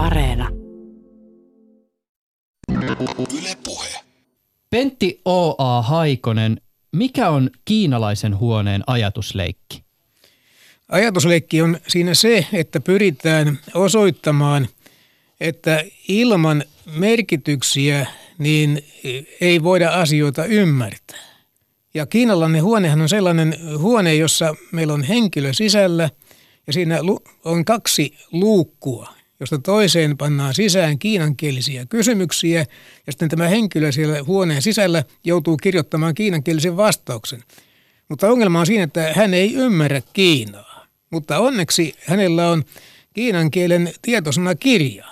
Areena. Yle Puhe. Pentti O.A. Haikonen, mikä on kiinalaisen huoneen ajatusleikki? Ajatusleikki on siinä se, että pyritään osoittamaan, että ilman merkityksiä niin ei voida asioita ymmärtää. Ja kiinalainen huonehan on sellainen huone, jossa meillä on henkilö sisällä ja siinä on kaksi luukkua, josta toiseen pannaan sisään kiinankielisiä kysymyksiä ja sitten tämä henkilö siellä huoneen sisällä joutuu kirjoittamaan kiinankielisen vastauksen. Mutta ongelma on siinä, että hän ei ymmärrä Kiinaa. Mutta onneksi hänellä on kiinan kielen kirja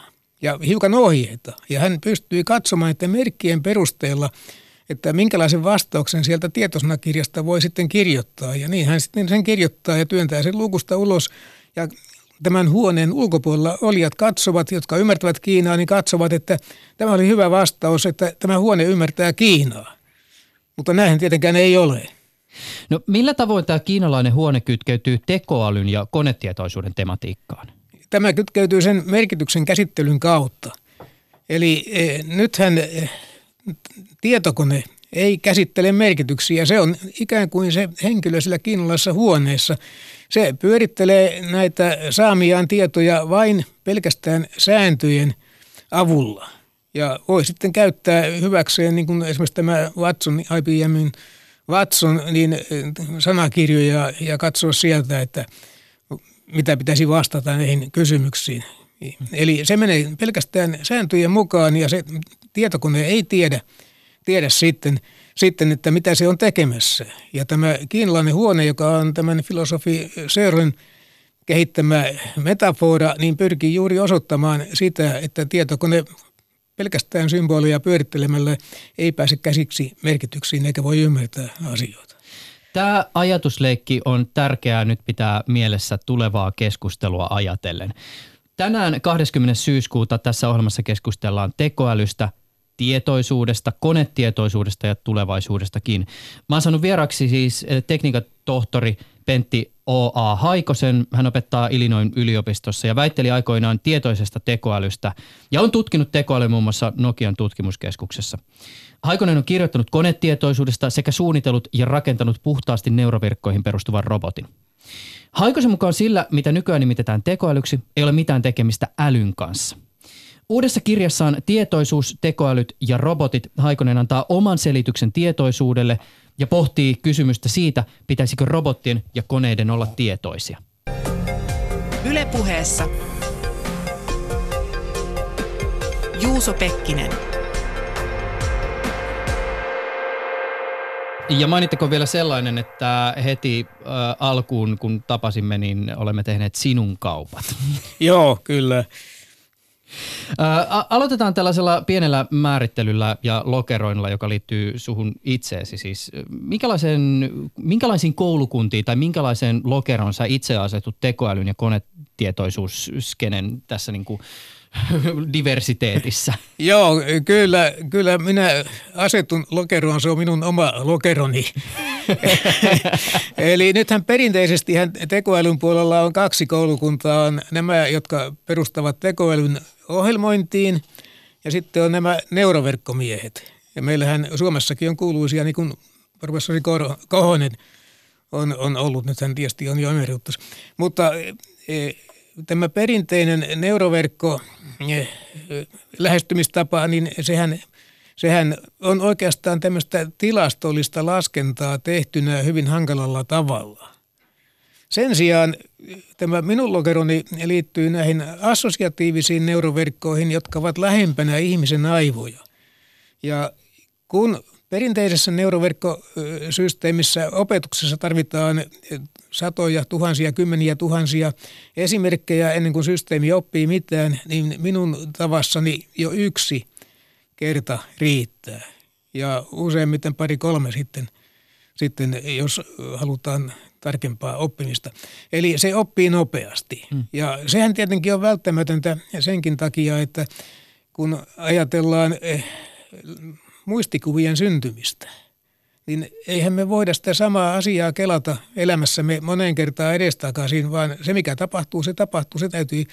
ja hiukan ohjeita. Ja hän pystyy katsomaan, että merkkien perusteella, että minkälaisen vastauksen sieltä tietosanakirjasta voi sitten kirjoittaa. Ja niin hän sitten sen kirjoittaa ja työntää sen lukusta ulos. Ja tämän huoneen ulkopuolella olijat katsovat, jotka ymmärtävät Kiinaa, niin katsovat, että tämä oli hyvä vastaus, että tämä huone ymmärtää Kiinaa. Mutta näinhän tietenkään ei ole. No millä tavoin tämä kiinalainen huone kytkeytyy tekoälyn ja konetietoisuuden tematiikkaan? Tämä kytkeytyy sen merkityksen käsittelyn kautta. Eli e, nythän e, tietokone ei käsittele merkityksiä. Se on ikään kuin se henkilö sillä kiinalaisessa huoneessa. Se pyörittelee näitä saamiaan tietoja vain pelkästään sääntöjen avulla. Ja voi sitten käyttää hyväkseen, niin kuin esimerkiksi tämä Watson, IBMin Watson, niin eh, sanakirjoja ja katsoa sieltä, että mitä pitäisi vastata näihin kysymyksiin. Eli se menee pelkästään sääntöjen mukaan ja se tietokone ei tiedä, tiedä sitten, sitten, että mitä se on tekemässä. Ja tämä kiinalainen huone, joka on tämän filosofi Sörön kehittämä metafora, niin pyrkii juuri osoittamaan sitä, että tietokone pelkästään symbolia pyörittelemällä ei pääse käsiksi merkityksiin eikä voi ymmärtää asioita. Tämä ajatusleikki on tärkeää nyt pitää mielessä tulevaa keskustelua ajatellen. Tänään 20. syyskuuta tässä ohjelmassa keskustellaan tekoälystä, tietoisuudesta, konetietoisuudesta ja tulevaisuudestakin. Mä oon saanut vieraksi siis eh, tekniikan tohtori Pentti O.A. Haikosen. Hän opettaa Illinoin yliopistossa ja väitteli aikoinaan tietoisesta tekoälystä ja on tutkinut tekoälyä muun muassa Nokian tutkimuskeskuksessa. Haikonen on kirjoittanut konetietoisuudesta sekä suunnitellut ja rakentanut puhtaasti neuroverkkoihin perustuvan robotin. Haikosen mukaan sillä, mitä nykyään nimitetään tekoälyksi, ei ole mitään tekemistä älyn kanssa. Uudessa kirjassaan Tietoisuus, tekoälyt ja robotit Haikonen antaa oman selityksen tietoisuudelle ja pohtii kysymystä siitä, pitäisikö robottien ja koneiden olla tietoisia. Ylepuheessa Juuso Pekkinen. Ja mainittako vielä sellainen, että heti äh, alkuun kun tapasimme, niin olemme tehneet sinun kaupat. Joo, kyllä. Ä, aloitetaan tällaisella pienellä määrittelyllä ja lokeroinnilla, joka liittyy suhun itseesi. Siis, minkälaisen, minkälaisiin koulukuntiin tai minkälaiseen lokeroon sä itse asetut tekoälyn ja konetietoisuusskenen tässä niin kuin diversiteetissä? Joo, kyllä, kyllä minä asetun lokeroon, se on minun oma lokeroni. Eli nythän perinteisesti tekoälyn puolella on kaksi koulukuntaa. On nämä, jotka perustavat tekoälyn ohjelmointiin ja sitten on nämä neuroverkkomiehet. Ja meillähän Suomessakin on kuuluisia, niin kuin professori Kohonen on, on ollut, nyt hän tietysti on jo emerituus. Mutta e, tämä perinteinen neuroverkko e, lähestymistapa, niin sehän, sehän on oikeastaan tämmöistä tilastollista laskentaa tehtynä hyvin hankalalla tavalla. Sen sijaan tämä minun lokeroni liittyy näihin assosiatiivisiin neuroverkkoihin, jotka ovat lähempänä ihmisen aivoja. Ja kun perinteisessä neuroverkkosysteemissä opetuksessa tarvitaan satoja, tuhansia, kymmeniä tuhansia esimerkkejä ennen kuin systeemi oppii mitään, niin minun tavassani jo yksi kerta riittää. Ja useimmiten pari kolme sitten, sitten jos halutaan tarkempaa oppimista. Eli se oppii nopeasti. Hmm. Ja sehän tietenkin on välttämätöntä senkin takia, että kun ajatellaan eh, muistikuvien syntymistä, niin eihän me voida sitä samaa asiaa kelata elämässämme moneen kertaan edestakaisin, vaan se mikä tapahtuu, se tapahtuu. Se täytyy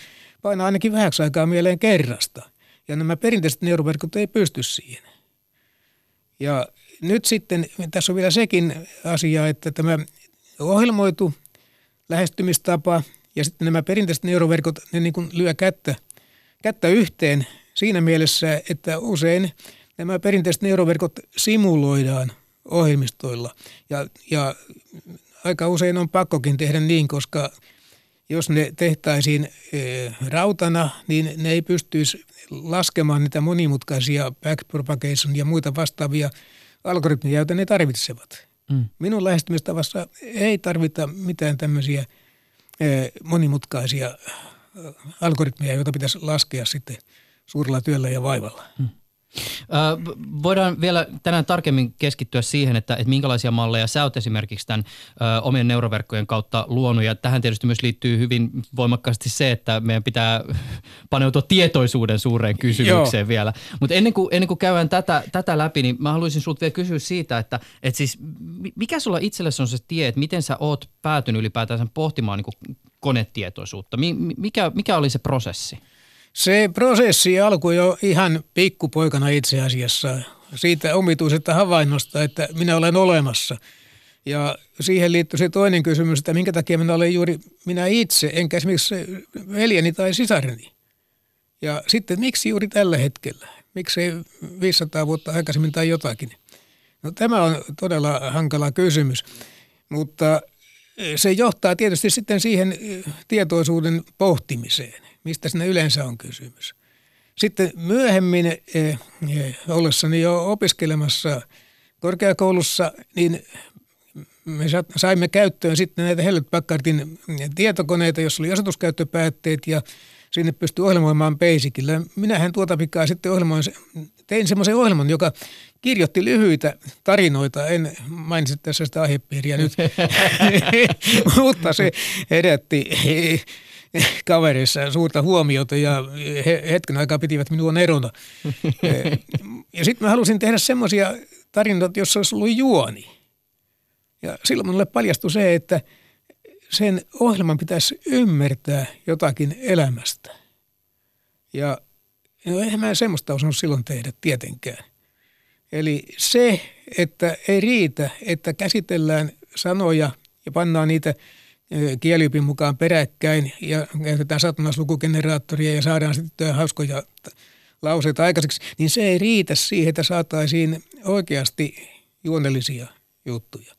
painaa ainakin vähäksi aikaa mieleen kerrasta. Ja nämä perinteiset neuroverkot ei pysty siihen. Ja nyt sitten tässä on vielä sekin asia, että tämä ohjelmoitu lähestymistapa ja sitten nämä perinteiset neuroverkot, ne niin kuin lyö kättä, kättä yhteen siinä mielessä, että usein nämä perinteiset neuroverkot simuloidaan ohjelmistoilla. Ja, ja aika usein on pakkokin tehdä niin, koska jos ne tehtäisiin e, rautana, niin ne ei pystyisi laskemaan niitä monimutkaisia backpropagation ja muita vastaavia algoritmeja, joita ne tarvitsevat. Mm. Minun lähestymistavassa ei tarvita mitään tämmöisiä e, monimutkaisia algoritmeja, joita pitäisi laskea sitten suurella työllä ja vaivalla. Mm. Voidaan vielä tänään tarkemmin keskittyä siihen, että, että minkälaisia malleja sä oot esimerkiksi tämän ö, omien neuroverkkojen kautta luonut. Ja tähän tietysti myös liittyy hyvin voimakkaasti se, että meidän pitää paneutua tietoisuuden suureen kysymykseen Joo. vielä. Mutta ennen kuin, ennen kuin käydään tätä, tätä läpi, niin mä haluaisin sulta vielä kysyä siitä, että, että siis mikä sulla itsellesi on se tie, että miten sä oot päätynyt ylipäätään pohtimaan niin konetietoisuutta? Mikä, mikä oli se prosessi? Se prosessi alkoi jo ihan pikkupoikana itse asiassa siitä omituisesta havainnosta, että minä olen olemassa. Ja siihen liittyy se toinen kysymys, että minkä takia minä olen juuri minä itse, enkä esimerkiksi veljeni tai sisareni. Ja sitten miksi juuri tällä hetkellä? Miksi ei 500 vuotta aikaisemmin tai jotakin? No tämä on todella hankala kysymys, mutta se johtaa tietysti sitten siihen tietoisuuden pohtimiseen mistä sinne yleensä on kysymys. Sitten myöhemmin eh, eh, ollessani jo opiskelemassa korkeakoulussa, niin me saimme käyttöön sitten näitä Hewlett Packardin tietokoneita, jossa oli asetuskäyttöpäätteet ja sinne pystyi ohjelmoimaan Basicilla. Minähän tuota pikaa sitten ohjelmoin, tein semmoisen ohjelman, joka kirjoitti lyhyitä tarinoita. En mainitse tässä sitä aihepiiriä nyt, mutta se herätti kaverissa suurta huomiota ja he, hetken aikaa pitivät minua nerona. ja sitten mä halusin tehdä semmoisia tarinoita, joissa olisi ollut juoni. Ja silloin minulle paljastui se, että sen ohjelman pitäisi ymmärtää jotakin elämästä. Ja no eihän mä semmoista osannut silloin tehdä tietenkään. Eli se, että ei riitä, että käsitellään sanoja ja pannaan niitä – kieliopin mukaan peräkkäin ja käytetään satunnaislukugeneraattoria ja saadaan sitten hauskoja lauseita aikaiseksi, niin se ei riitä siihen, että saataisiin oikeasti juonellisia juttuja.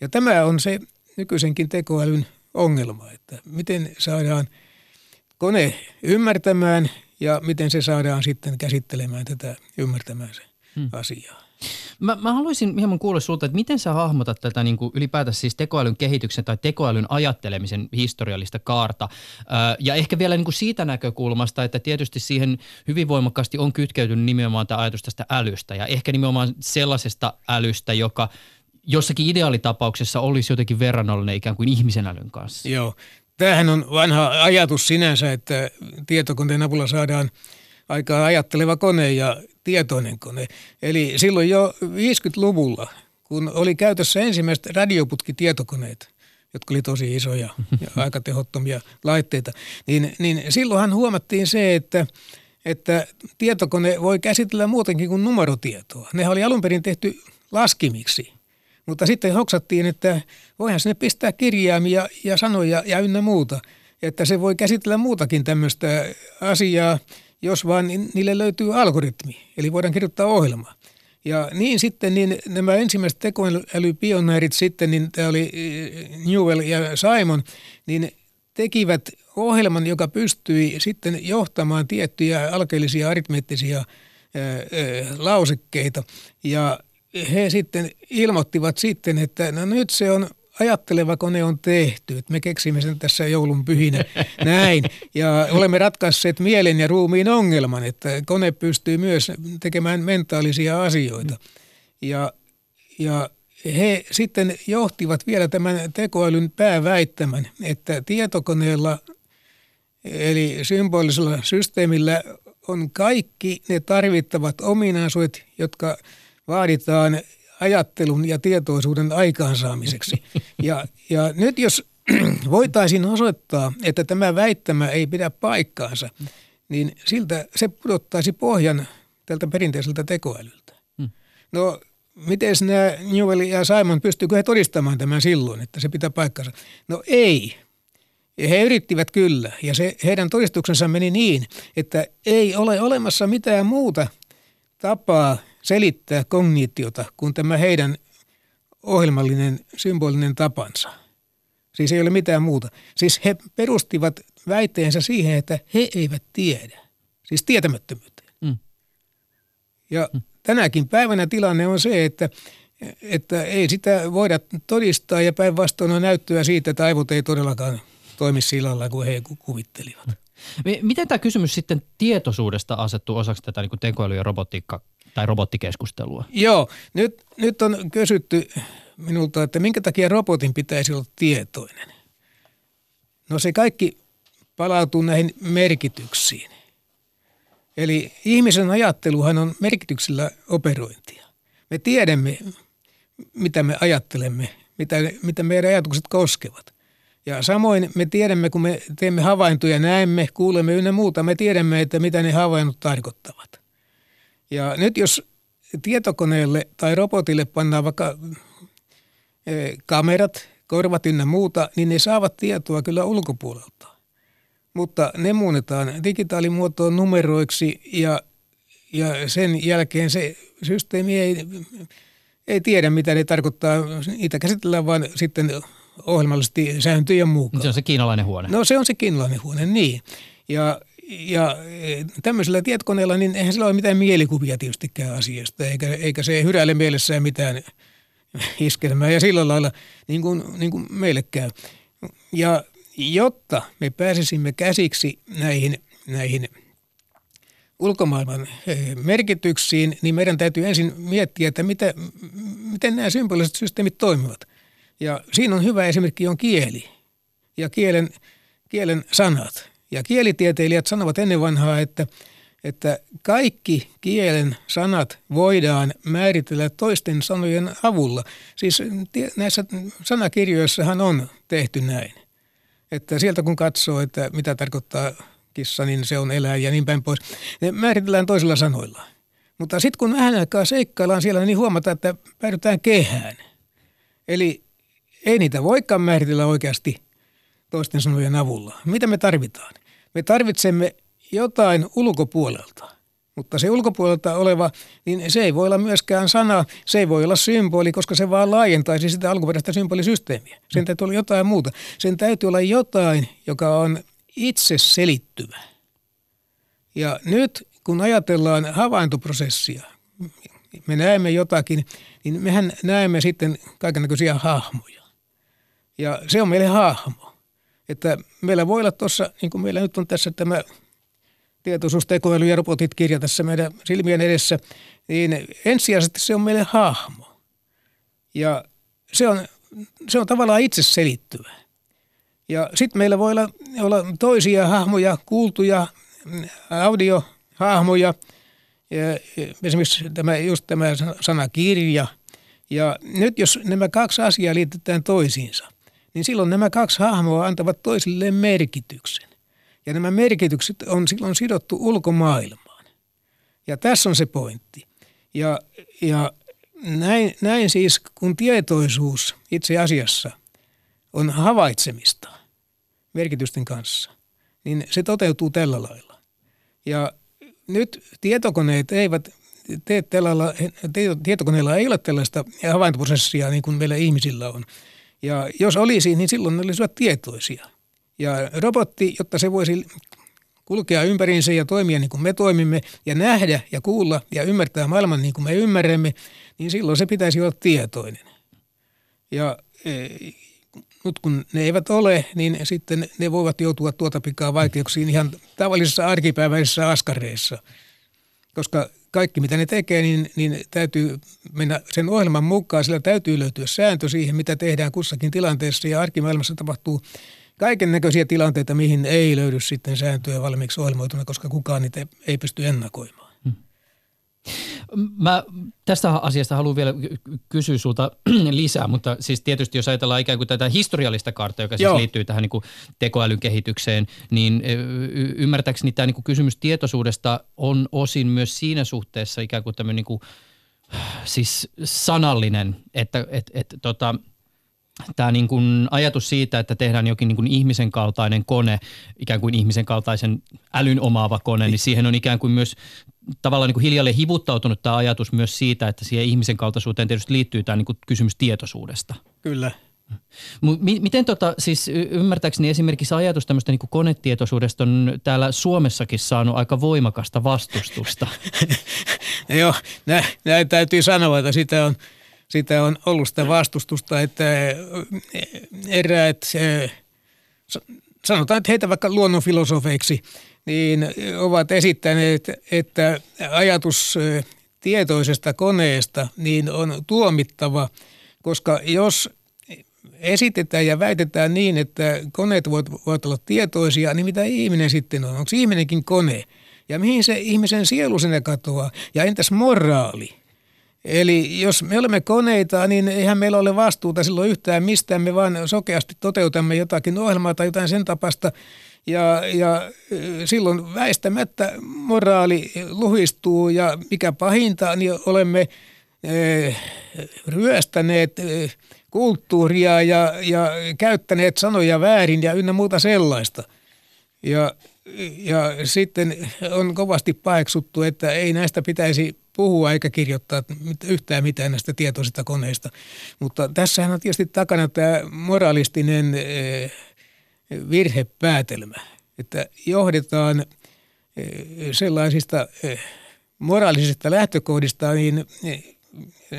Ja tämä on se nykyisenkin tekoälyn ongelma, että miten saadaan kone ymmärtämään ja miten se saadaan sitten käsittelemään tätä ymmärtämään se hmm. asiaa. Mä, mä haluaisin hieman kuulla sulta, että miten sä hahmotat tätä niin kuin ylipäätänsä siis tekoälyn kehityksen tai tekoälyn ajattelemisen historiallista kaarta. Ja ehkä vielä niin kuin siitä näkökulmasta, että tietysti siihen hyvin voimakkaasti on kytkeytynyt nimenomaan tämä ajatus tästä älystä ja ehkä nimenomaan sellaisesta älystä, joka jossakin ideaalitapauksessa olisi jotenkin verrannollinen ikään kuin ihmisen älyn kanssa. Joo. Tämähän on vanha ajatus sinänsä, että tietokoneen avulla saadaan aikaa ajatteleva kone ja tietoinen kone. Eli silloin jo 50-luvulla, kun oli käytössä ensimmäiset radioputkitietokoneet, jotka oli tosi isoja ja aika tehottomia laitteita, niin, niin silloinhan huomattiin se, että että tietokone voi käsitellä muutenkin kuin numerotietoa. Ne oli alun perin tehty laskimiksi, mutta sitten hoksattiin, että voihan sinne pistää kirjaimia ja sanoja ja ynnä muuta, että se voi käsitellä muutakin tämmöistä asiaa, jos vaan niille löytyy algoritmi, eli voidaan kirjoittaa ohjelma. Ja niin sitten niin nämä ensimmäiset tekoälypioneerit sitten, niin tämä oli eh, Newell ja Simon, niin tekivät ohjelman, joka pystyi sitten johtamaan tiettyjä alkeellisia aritmeettisia eh, eh, lausekkeita. Ja he sitten ilmoittivat sitten, että no nyt se on ajatteleva kone on tehty, että me keksimme sen tässä joulun pyhinä näin. Ja olemme ratkaisseet mielen ja ruumiin ongelman, että kone pystyy myös tekemään mentaalisia asioita. Ja, ja he sitten johtivat vielä tämän tekoälyn pääväittämän, että tietokoneella eli symbolisella systeemillä on kaikki ne tarvittavat ominaisuudet, jotka vaaditaan ajattelun ja tietoisuuden aikaansaamiseksi. Ja, ja nyt jos voitaisiin osoittaa, että tämä väittämä ei pidä paikkaansa, niin siltä se pudottaisi pohjan tältä perinteiseltä tekoälyltä. Hmm. No, miten nämä Newell ja Simon, pystyykö he todistamaan tämän silloin, että se pitää paikkansa? No ei. He yrittivät kyllä, ja se, heidän todistuksensa meni niin, että ei ole olemassa mitään muuta tapaa selittää kognitiota kuin tämä heidän ohjelmallinen symbolinen tapansa. Siis ei ole mitään muuta. Siis he perustivat väitteensä siihen, että he eivät tiedä. Siis tietämättömyyteen. Mm. Ja mm. tänäkin päivänä tilanne on se, että, että ei sitä voida todistaa ja päinvastoin on näyttöä siitä, että aivot ei todellakaan toimi sillä lailla kuin he kuvittelivat. Miten tämä kysymys sitten tietoisuudesta asettuu osaksi tätä niin tekoäly- ja robotiikka tai robottikeskustelua? Joo, nyt, nyt on kysytty minulta, että minkä takia robotin pitäisi olla tietoinen. No se kaikki palautuu näihin merkityksiin. Eli ihmisen ajatteluhan on merkityksellä operointia. Me tiedämme, mitä me ajattelemme, mitä, mitä meidän ajatukset koskevat. Ja samoin me tiedämme, kun me teemme havaintoja, näemme, kuulemme ynnä muuta, me tiedämme, että mitä ne havainnot tarkoittavat. Ja nyt jos tietokoneelle tai robotille pannaan vaikka eh, kamerat, korvat ynnä muuta, niin ne saavat tietoa kyllä ulkopuolelta. Mutta ne muunnetaan digitaalimuotoon numeroiksi ja, ja sen jälkeen se systeemi ei, ei tiedä, mitä ne tarkoittaa. Niitä käsitellään vain sitten ohjelmallisesti sääntöjen mukaan. Se on se kiinalainen huone. No se on se kiinalainen huone, niin. Ja, ja tämmöisellä tietokoneella, niin eihän sillä ole mitään mielikuvia tietystikään asiasta, eikä, eikä se hyräile mielessään mitään iskelmää ja sillä lailla niin kuin, niin kuin meille. Ja jotta me pääsisimme käsiksi näihin, näihin ulkomaailman eh, merkityksiin, niin meidän täytyy ensin miettiä, että mitä, miten nämä symboliset systeemit toimivat – ja siinä on hyvä esimerkki on kieli ja kielen, kielen sanat. Ja kielitieteilijät sanovat ennen vanhaa, että, että kaikki kielen sanat voidaan määritellä toisten sanojen avulla. Siis näissä sanakirjoissahan on tehty näin. Että sieltä kun katsoo, että mitä tarkoittaa kissa, niin se on eläin ja niin päin pois. Ne määritellään toisilla sanoilla. Mutta sitten kun vähän aikaa seikkaillaan siellä, niin huomataan, että päädytään kehään. Eli ei niitä voikaan määritellä oikeasti toisten sanojen avulla. Mitä me tarvitaan? Me tarvitsemme jotain ulkopuolelta. Mutta se ulkopuolelta oleva, niin se ei voi olla myöskään sana, se ei voi olla symboli, koska se vaan laajentaisi sitä alkuperäistä symbolisysteemiä. Sen täytyy olla jotain muuta. Sen täytyy olla jotain, joka on itse selittyvä. Ja nyt kun ajatellaan havaintoprosessia, me näemme jotakin, niin mehän näemme sitten kaikenlaisia hahmoja. Ja se on meille hahmo. Että meillä voi olla tuossa, niin kuin meillä nyt on tässä tämä tietoisuus, tekoäly ja robotit kirja tässä meidän silmien edessä, niin ensisijaisesti se on meille hahmo. Ja se on, se on tavallaan itse selittyvä. Ja sitten meillä voi olla, olla toisia hahmoja, kuultuja audiohahmoja, ja esimerkiksi tämä, just tämä sana kirja. Ja nyt jos nämä kaksi asiaa liitetään toisiinsa, niin silloin nämä kaksi hahmoa antavat toisilleen merkityksen. Ja nämä merkitykset on silloin sidottu ulkomaailmaan. Ja tässä on se pointti. Ja, ja näin, näin siis, kun tietoisuus itse asiassa on havaitsemista merkitysten kanssa, niin se toteutuu tällä lailla. Ja nyt tietokoneet eivät tee tällä tietokoneilla ei ole tällaista havaintoprosessia niin kuin meillä ihmisillä on – ja jos olisi, niin silloin ne olisivat tietoisia. Ja robotti, jotta se voisi kulkea ympäriinsä ja toimia niin kuin me toimimme ja nähdä ja kuulla ja ymmärtää maailman niin kuin me ymmärrämme, niin silloin se pitäisi olla tietoinen. Ja e, nyt kun ne eivät ole, niin sitten ne voivat joutua tuota pikaa vaikeuksiin ihan tavallisissa arkipäiväisissä askareissa. Koska kaikki mitä ne tekee, niin, niin täytyy mennä sen ohjelman mukaan. Sillä täytyy löytyä sääntö siihen, mitä tehdään kussakin tilanteessa. Ja arkimaailmassa tapahtuu kaiken näköisiä tilanteita, mihin ei löydy sitten sääntöjä valmiiksi ohjelmoituna, koska kukaan niitä ei pysty ennakoimaan. Mä tästä asiasta haluan vielä kysyä sulta lisää, mutta siis tietysti jos ajatellaan ikään kuin tätä historiallista karttaa, joka siis Joo. liittyy tähän niin kuin tekoälyn kehitykseen, niin y- ymmärtääkseni tämä niin kuin kysymys tietoisuudesta on osin myös siinä suhteessa ikään kuin tämmöinen niin kuin, siis sanallinen, että et, et, tota, tämä niin kuin ajatus siitä, että tehdään jokin niin kuin ihmisen kaltainen kone, ikään kuin ihmisen kaltaisen älyn omaava kone, niin siihen on ikään kuin myös tavallaan niin kuin hiljalleen hivuttautunut tämä ajatus myös siitä, että siihen ihmisen kaltaisuuteen tietysti liittyy tämä niin kuin kysymys tietoisuudesta. Kyllä. Miten tota, siis ymmärtääkseni esimerkiksi ajatus tämmöistä niin kuin konetietoisuudesta on täällä Suomessakin saanut aika voimakasta vastustusta. Joo, nä, näin täytyy sanoa, että sitä on, sitä on ollut sitä vastustusta, että eräät, eh, sanotaan että heitä vaikka luonnonfilosofeiksi, niin ovat esittäneet, että ajatus eh, tietoisesta koneesta niin on tuomittava, koska jos esitetään ja väitetään niin, että koneet voivat olla tietoisia, niin mitä ihminen sitten on? Onko ihminenkin kone? Ja mihin se ihmisen sielu sinne katoaa? Ja entäs moraali? Eli jos me olemme koneita, niin eihän meillä ole vastuuta silloin yhtään mistään. Me vaan sokeasti toteutamme jotakin ohjelmaa tai jotain sen tapasta. Ja, ja silloin väistämättä moraali luhistuu ja mikä pahinta, niin olemme eh, ryöstäneet eh, kulttuuria ja, ja käyttäneet sanoja väärin ja ynnä muuta sellaista. Ja, ja sitten on kovasti paheksuttu, että ei näistä pitäisi puhua eikä kirjoittaa yhtään mitään näistä tietoisista koneista. Mutta tässähän on tietysti takana tämä moralistinen eh, virhepäätelmä, että johdetaan eh, sellaisista eh, moraalisista lähtökohdista niin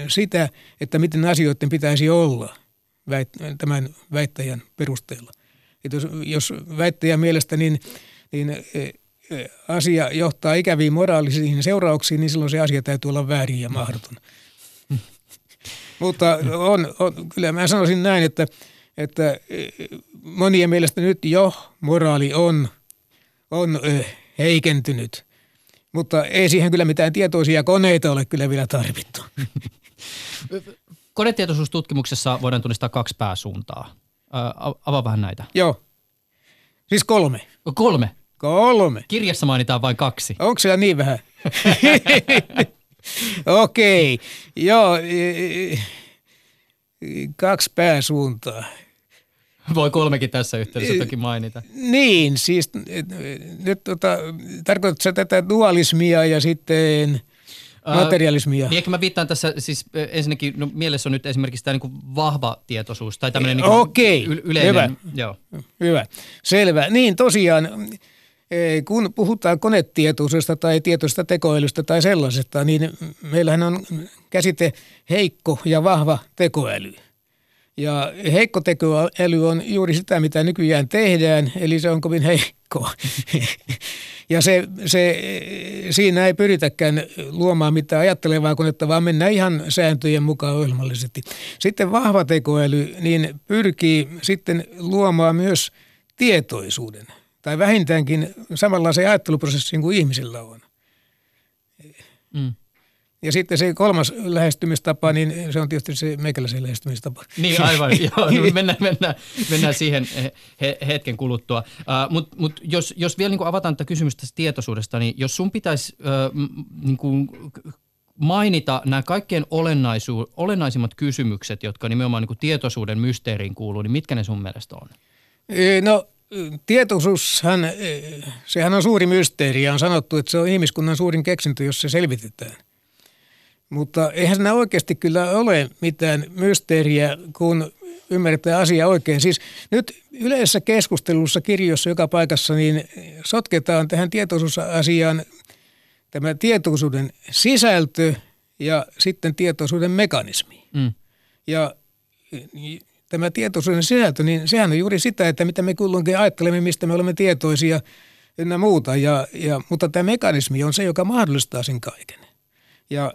sitä, että miten asioiden pitäisi olla tämän väittäjän perusteella. Että jos, jos väittäjän mielestä niin, niin asia johtaa ikäviin moraalisiin seurauksiin, niin silloin se asia täytyy olla väärin ja mahdoton. Mutta on, on, kyllä mä sanoisin näin, että, että monien mielestä nyt jo moraali on, on heikentynyt. Mutta ei siihen kyllä mitään tietoisia koneita ole kyllä vielä tarvittu. Konetietoisuustutkimuksessa voidaan tunnistaa kaksi pääsuuntaa. Avaa vähän näitä. Joo. Siis kolme. Kolme? Kolme. Kirjassa mainitaan vain kaksi. Onko siellä niin vähän? Okei. Okay. Joo. Kaksi pääsuuntaa. Voi kolmekin tässä yhteydessä toki mainita. Niin, siis nyt tota, tarkoitatko sä tätä dualismia ja sitten materialismia? Niin ehkä mä viittaan tässä, siis ensinnäkin no, mielessä on nyt esimerkiksi tämä niin vahva tietoisuus tai tämmöinen niin Okei, y- yleinen. hyvä. Joo. Hyvä, selvä. Niin tosiaan, kun puhutaan konetietoisuudesta tai tietoisesta tekoälystä tai sellaisesta, niin meillähän on käsite heikko ja vahva tekoäly. Ja heikko tekoäly on juuri sitä, mitä nykyään tehdään, eli se on kovin heikko. ja se, se, siinä ei pyritäkään luomaan mitään ajattelevaa konetta, vaan mennään ihan sääntöjen mukaan ohjelmallisesti. Sitten vahva tekoäly niin pyrkii sitten luomaan myös tietoisuuden, tai vähintäänkin samanlaisen ajatteluprosessin kuin ihmisillä on. Mm. Ja sitten se kolmas lähestymistapa, niin se on tietysti se meikäläisen lähestymistapa. Niin aivan, joo. No mennään, mennään, mennään siihen he, hetken kuluttua. Uh, Mutta mut jos, jos vielä niin avataan tätä kysymystä tästä tietoisuudesta, niin jos sun pitäisi uh, niin kuin mainita nämä kaikkein olennaisu, olennaisimmat kysymykset, jotka nimenomaan niin kuin tietoisuuden mysteeriin kuuluu, niin mitkä ne sun mielestä on? No tietoisuushan, sehän on suuri mysteeri ja on sanottu, että se on ihmiskunnan suurin keksintö, jos se selvitetään. Mutta eihän siinä oikeasti kyllä ole mitään mysteeriä, kun ymmärretään asia oikein. Siis nyt yleisessä keskustelussa, kirjoissa joka paikassa, niin sotketaan tähän tietoisuusasiaan tämä tietoisuuden sisältö ja sitten tietoisuuden mekanismi. Mm. Ja tämä tietoisuuden sisältö, niin sehän on juuri sitä, että mitä me kulloinkin ajattelemme, mistä me olemme tietoisia ynnä muuta. Ja, ja, mutta tämä mekanismi on se, joka mahdollistaa sen kaiken. Ja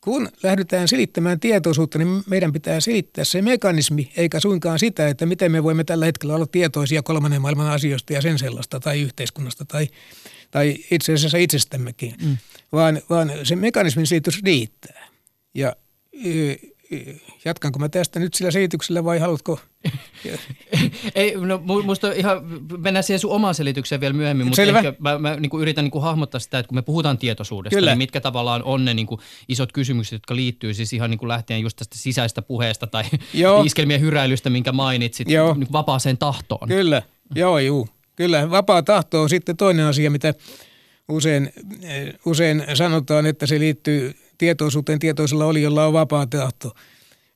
kun lähdetään selittämään tietoisuutta, niin meidän pitää selittää se mekanismi, eikä suinkaan sitä, että miten me voimme tällä hetkellä olla tietoisia kolmannen maailman asioista ja sen sellaista tai yhteiskunnasta tai, tai itse asiassa itsestämmekin, mm. vaan, vaan se mekanismin selitys riittää. Ja jatkanko mä tästä nyt sillä selityksellä vai haluatko? Ei, no musta ihan, mennään siihen sun omaan selitykseen vielä myöhemmin, mutta Selvä. ehkä mä, mä niin kuin yritän niin kuin hahmottaa sitä, että kun me puhutaan tietoisuudesta, Kyllä. niin mitkä tavallaan on ne niin kuin isot kysymykset, jotka liittyy siis ihan niin kuin lähtien just tästä sisäistä puheesta tai Joo. iskelmien hyräilystä, minkä mainitsit, Joo. Niin vapaaseen tahtoon. Kyllä, joo, juu. Kyllä, vapaa tahto on sitten toinen asia, mitä usein, usein sanotaan, että se liittyy tietoisuuteen tietoisella oli, jolla on vapaa tahto.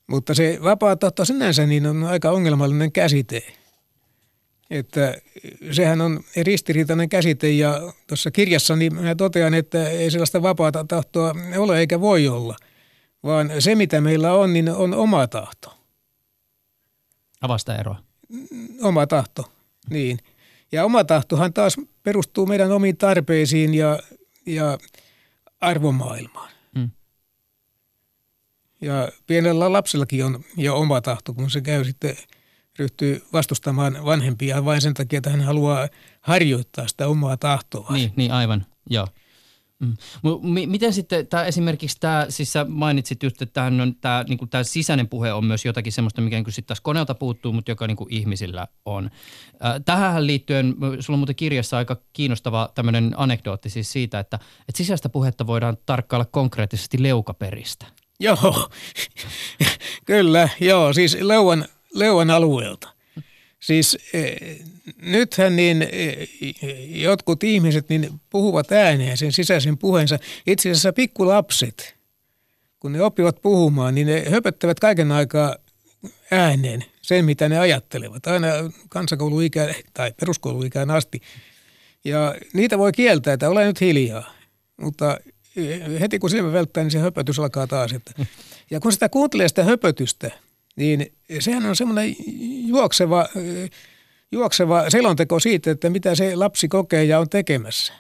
Mutta se vapaa tahto sinänsä niin on aika ongelmallinen käsite. Että sehän on ristiriitainen käsite ja tuossa kirjassa niin mä totean, että ei sellaista vapaata tahtoa ole eikä voi olla, vaan se mitä meillä on, niin on oma tahto. Avasta eroa. Oma tahto, niin. Ja oma tahtohan taas perustuu meidän omiin tarpeisiin ja, ja arvomaailmaan. Ja pienellä lapsellakin on jo oma tahto, kun se käy sitten ryhtyy vastustamaan vanhempia vain sen takia, että hän haluaa harjoittaa sitä omaa tahtoa. Niin, niin aivan, joo. Mm. Miten sitten tämä esimerkiksi tämä, siis sä mainitsit just, että tämä, on, tämä, niin tämä sisäinen puhe on myös jotakin semmoista, mikä niin sitten taas koneelta puuttuu, mutta joka niin kuin ihmisillä on. tähän liittyen, sulla on muuten kirjassa aika kiinnostava tämmöinen anekdootti siis siitä, että, että sisäistä puhetta voidaan tarkkailla konkreettisesti leukaperistä. Joo, kyllä, joo, siis Leuan, Leuan alueelta. Siis e, nythän niin e, jotkut ihmiset niin puhuvat ääneen sen sisäisen puheensa. Itse asiassa pikkulapset, kun ne oppivat puhumaan, niin ne höpöttävät kaiken aikaa ääneen sen, mitä ne ajattelevat. Aina kansakouluikään tai peruskouluikään asti. Ja niitä voi kieltää, että ole nyt hiljaa. Mutta heti kun silmä välttää, niin se höpötys alkaa taas. Että. Ja kun sitä kuuntelee sitä höpötystä, niin sehän on semmoinen juokseva, juokseva selonteko siitä, että mitä se lapsi kokee ja on tekemässä.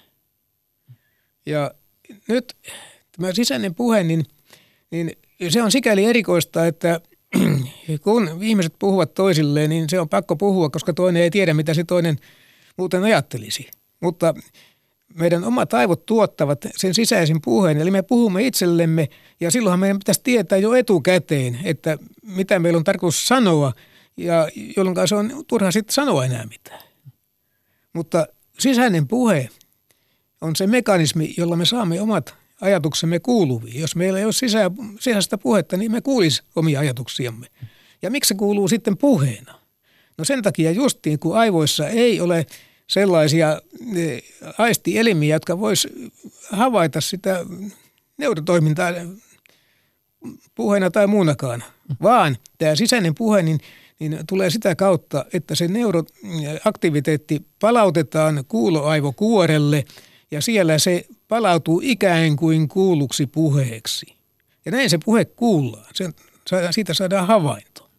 Ja nyt tämä sisäinen puhe, niin, niin se on sikäli erikoista, että kun ihmiset puhuvat toisilleen, niin se on pakko puhua, koska toinen ei tiedä, mitä se toinen muuten ajattelisi. Mutta meidän omat aivot tuottavat sen sisäisen puheen, eli me puhumme itsellemme ja silloinhan meidän pitäisi tietää jo etukäteen, että mitä meillä on tarkoitus sanoa ja jolloin se on turha sitten sanoa enää mitään. Mutta sisäinen puhe on se mekanismi, jolla me saamme omat ajatuksemme kuuluviin. Jos meillä ei ole sisä, sisäistä puhetta, niin me kuulisi omia ajatuksiamme. Ja miksi se kuuluu sitten puheena? No sen takia justiin, kun aivoissa ei ole – sellaisia aistielimiä, jotka vois havaita sitä neurotoimintaa puheena tai muunakaan, vaan tämä sisäinen puhe niin, niin tulee sitä kautta, että se neuroaktiviteetti palautetaan kuuloaivokuorelle ja siellä se palautuu ikään kuin kuulluksi puheeksi. Ja näin se puhe kuullaan, sen, siitä saadaan havainto.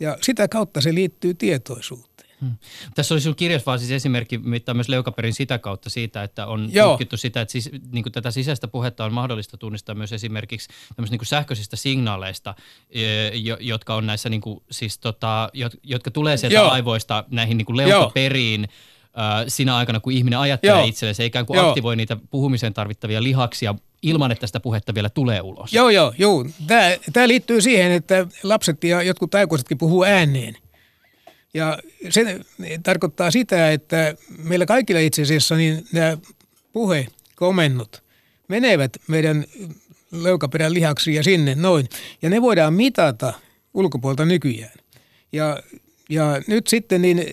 Ja sitä kautta se liittyy tietoisuuteen. Hmm. Tässä oli sinun kirjassa vaan siis esimerkki, mitä myös Leukaperin sitä kautta siitä, että on Joo. tutkittu sitä, että siis, niin kuin tätä sisäistä puhetta on mahdollista tunnistaa myös esimerkiksi niin kuin sähköisistä signaaleista, e, jotka on näissä, niin kuin, siis tota, jotka tulee sieltä Joo. aivoista näihin niin kuin leukaperiin. Joo sinä aikana, kun ihminen ajattelee Joo. itselleen. Se ikään kuin joo. aktivoi niitä puhumiseen tarvittavia lihaksia ilman, että sitä puhetta vielä tulee ulos. Joo, joo, joo. Tämä, tämä liittyy siihen, että lapset ja jotkut aikuisetkin puhuu ääneen – ja se tarkoittaa sitä, että meillä kaikilla itse asiassa niin nämä puhekomennot menevät meidän leukaperän lihaksiin ja sinne noin. Ja ne voidaan mitata ulkopuolta nykyään. Ja, ja nyt sitten niin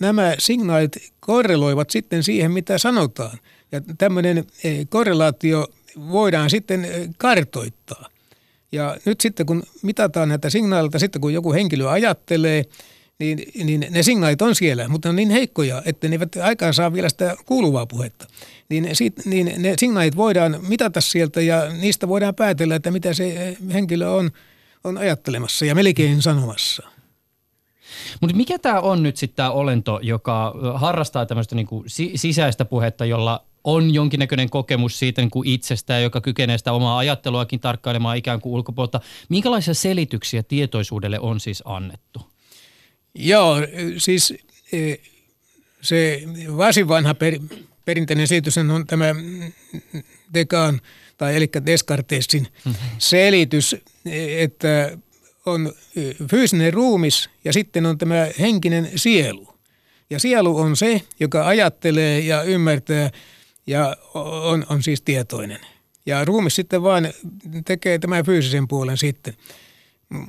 nämä signaalit korreloivat sitten siihen, mitä sanotaan. Ja tämmöinen e, korrelaatio voidaan sitten e, kartoittaa. Ja nyt sitten kun mitataan näitä signaaleita, sitten kun joku henkilö ajattelee, niin, niin ne signaalit on siellä, mutta ne on niin heikkoja, että ne eivät aikaan saa vielä sitä kuuluvaa puhetta. Niin, sit, niin ne signaalit voidaan mitata sieltä ja niistä voidaan päätellä, että mitä se henkilö on, on ajattelemassa ja melkein sanomassa. Mutta mikä tämä on nyt sitten tämä olento, joka harrastaa tämmöistä niinku sisäistä puhetta, jolla on jonkinnäköinen kokemus siitä niin kuin itsestään, joka kykenee sitä omaa ajatteluakin tarkkailemaan ikään kuin ulkopuolta. Minkälaisia selityksiä tietoisuudelle on siis annettu? Joo, siis e, se varsin vanha per, perinteinen selitys on tämä Dekan tai eli Descartesin selitys, että on fyysinen ruumis ja sitten on tämä henkinen sielu. Ja sielu on se, joka ajattelee ja ymmärtää ja on, on siis tietoinen. Ja ruumis sitten vain tekee tämän fyysisen puolen sitten.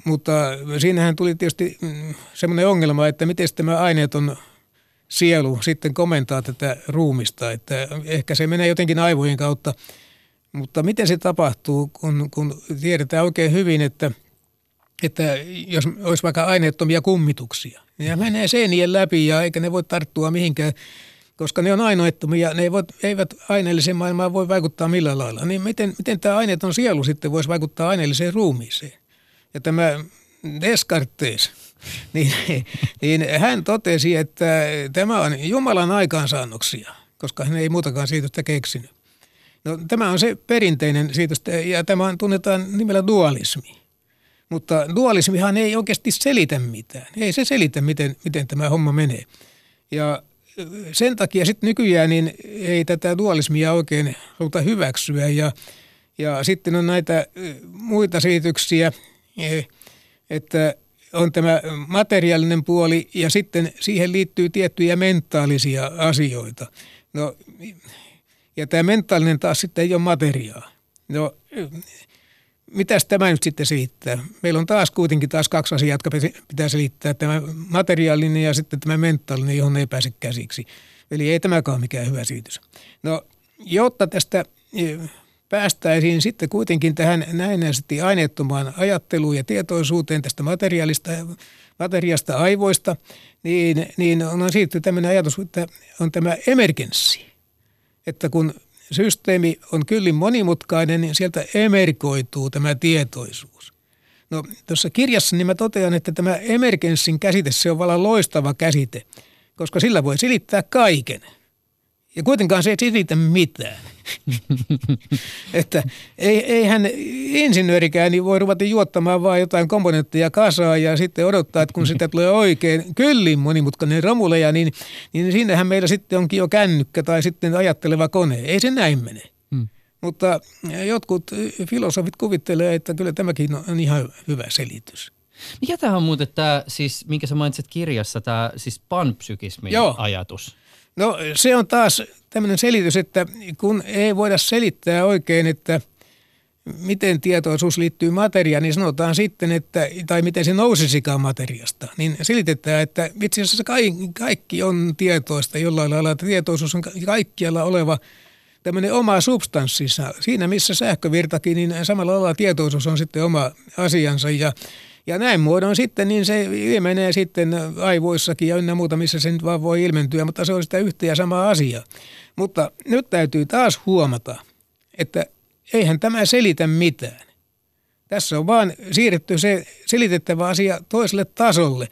Mutta siinähän tuli tietysti mm, semmoinen ongelma, että miten tämä aineeton sielu sitten komentaa tätä ruumista. Että ehkä se menee jotenkin aivojen kautta, mutta miten se tapahtuu, kun, kun tiedetään oikein hyvin, että, että jos olisi vaikka aineettomia kummituksia, niin ne menee seinien läpi ja eikä ne voi tarttua mihinkään koska ne on aineettomia, ne eivät, eivät aineelliseen maailmaan voi vaikuttaa millään lailla. Niin miten, miten tämä aineeton sielu sitten voisi vaikuttaa aineelliseen ruumiiseen? Ja tämä Descartes, niin, niin hän totesi, että tämä on Jumalan aikaansaannoksia, koska hän ei muutakaan siitystä keksinyt. No, tämä on se perinteinen siitystä ja tämä tunnetaan nimellä dualismi. Mutta dualismihan ei oikeasti selitä mitään. Ei se selitä, miten, miten tämä homma menee. Ja sen takia sitten nykyään niin ei tätä dualismia oikein haluta hyväksyä ja, ja sitten on näitä muita selityksiä, e, että on tämä materiaalinen puoli ja sitten siihen liittyy tiettyjä mentaalisia asioita. No, ja tämä mentaalinen taas sitten ei ole materiaa. No, mitäs tämä nyt sitten selittää? Meillä on taas kuitenkin taas kaksi asiaa, jotka pitää selittää. Tämä materiaalinen ja sitten tämä mentaalinen, johon ei pääse käsiksi. Eli ei tämäkään ole mikään hyvä selitys. No, jotta tästä e, päästäisiin sitten kuitenkin tähän näennäisesti aineettomaan ajatteluun ja tietoisuuteen tästä materiaalista, materiasta aivoista, niin, niin on siitä tämmöinen ajatus, että on tämä emergenssi. Että kun systeemi on kyllin monimutkainen, niin sieltä emerkoituu tämä tietoisuus. No tuossa kirjassa niin mä totean, että tämä emergenssin käsite, se on vallan loistava käsite, koska sillä voi selittää kaiken. Ja kuitenkaan se ei selitä mitään. että ei, eihän insinöörikään niin voi ruveta juottamaan vaan jotain komponentteja kasaa ja sitten odottaa, että kun sitä tulee oikein kyllin monimutkainen romuleja, niin, niin siinähän meillä sitten onkin jo kännykkä tai sitten ajatteleva kone. Ei se näin mene. Hmm. Mutta jotkut filosofit kuvittelee, että kyllä tämäkin on ihan hyvä selitys. Mikä tämä on muuten tämä, siis, minkä sä mainitsit kirjassa, tämä siis panpsykismin Joo. ajatus? No se on taas tämmöinen selitys, että kun ei voida selittää oikein, että miten tietoisuus liittyy materiaan, niin sanotaan sitten, että, tai miten se nousisikaan materiasta, niin selitetään, että itse asiassa kaikki, on tietoista jollain lailla, että tietoisuus on kaikkialla oleva tämmöinen oma substanssissa. Siinä missä sähkövirtakin, niin samalla lailla tietoisuus on sitten oma asiansa ja ja näin muodon sitten, niin se ilmenee sitten aivoissakin ja ynnä muuta, missä se nyt vaan voi ilmentyä, mutta se on sitä yhtä ja sama asia. Mutta nyt täytyy taas huomata, että eihän tämä selitä mitään. Tässä on vaan siirretty se selitettävä asia toiselle tasolle,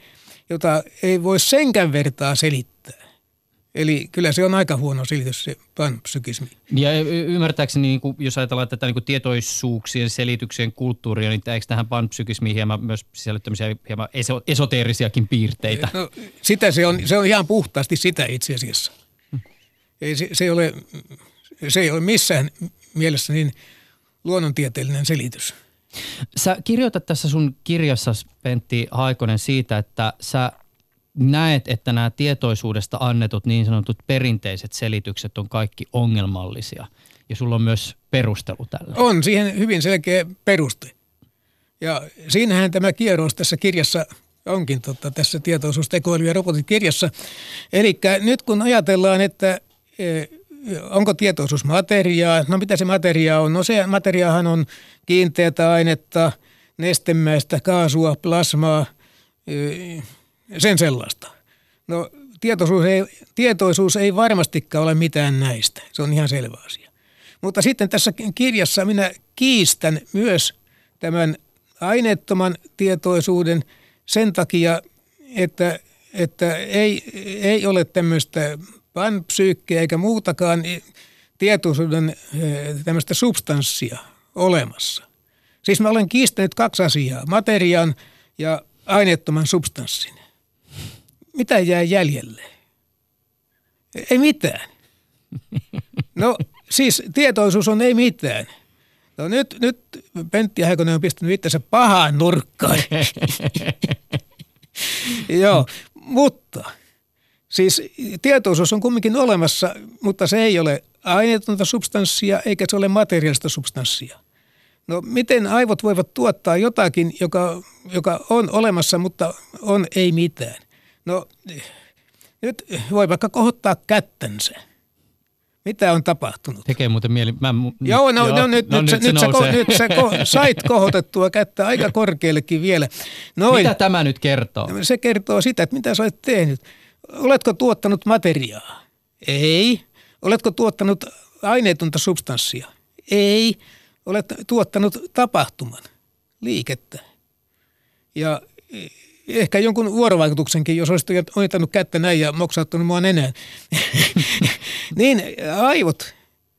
jota ei voi senkään vertaa selittää. Eli kyllä se on aika huono selitys se panpsykismi. Ja ymmärtääkseni, niin kuin, jos ajatellaan tätä niin kuin tietoisuuksien selityksien kulttuuria, niin eikö tähän panpsykismiin hieman myös sisällä tämmöisiä hieman eso, esoteerisiakin piirteitä? No, sitä se on, se on ihan puhtaasti sitä itse asiassa. Ei, se, se, ei ole, se ei ole missään mielessä niin luonnontieteellinen selitys. Sä kirjoitat tässä sun kirjassa, Pentti Haikonen, siitä, että sä näet, että nämä tietoisuudesta annetut niin sanotut perinteiset selitykset on kaikki ongelmallisia. Ja sulla on myös perustelu tällä. On siihen hyvin selkeä peruste. Ja siinähän tämä kierros tässä kirjassa onkin totta, tässä tietoisuustekoilu- ja robotit-kirjassa. Eli nyt kun ajatellaan, että e, onko tietoisuus materiaa, no mitä se materia on? No se materiaahan on kiinteätä ainetta, nestemäistä, kaasua, plasmaa, e, sen sellaista. No tietoisuus ei, tietoisuus ei varmastikaan ole mitään näistä, se on ihan selvä asia. Mutta sitten tässä kirjassa minä kiistän myös tämän aineettoman tietoisuuden sen takia, että, että ei, ei ole tämmöistä panpsyykkiä eikä muutakaan. tietoisuuden eh, tämmöistä substanssia olemassa. Siis mä olen kiistänyt kaksi asiaa, materiaan ja aineettoman substanssin. Mitä jää jäljelle? Ei mitään. No siis tietoisuus on ei mitään. No nyt, nyt Pentti Haikonen on pistänyt itsensä pahaan nurkkaan. Joo, mutta siis tietoisuus on kumminkin olemassa, mutta se ei ole aineetonta substanssia eikä se ole materiaalista substanssia. No miten aivot voivat tuottaa jotakin, joka, joka on olemassa, mutta on ei mitään? No nyt voi vaikka kohottaa kättänsä. Mitä on tapahtunut? Tekee muuten mieli. Mä, joo, no, joo, no nyt, no, nyt, nyt, se, nyt, sä, ko, nyt sä ko, sait kohotettua kättä aika korkeallekin vielä. Noin. Mitä tämä nyt kertoo? Se kertoo sitä, että mitä sä olet tehnyt. Oletko tuottanut materiaa? Ei. Oletko tuottanut aineetonta substanssia? Ei. Olet tuottanut tapahtuman, liikettä. Ja ehkä jonkun vuorovaikutuksenkin, jos olisit ojentanut kättä näin ja moksauttanut mua nenään. niin aivot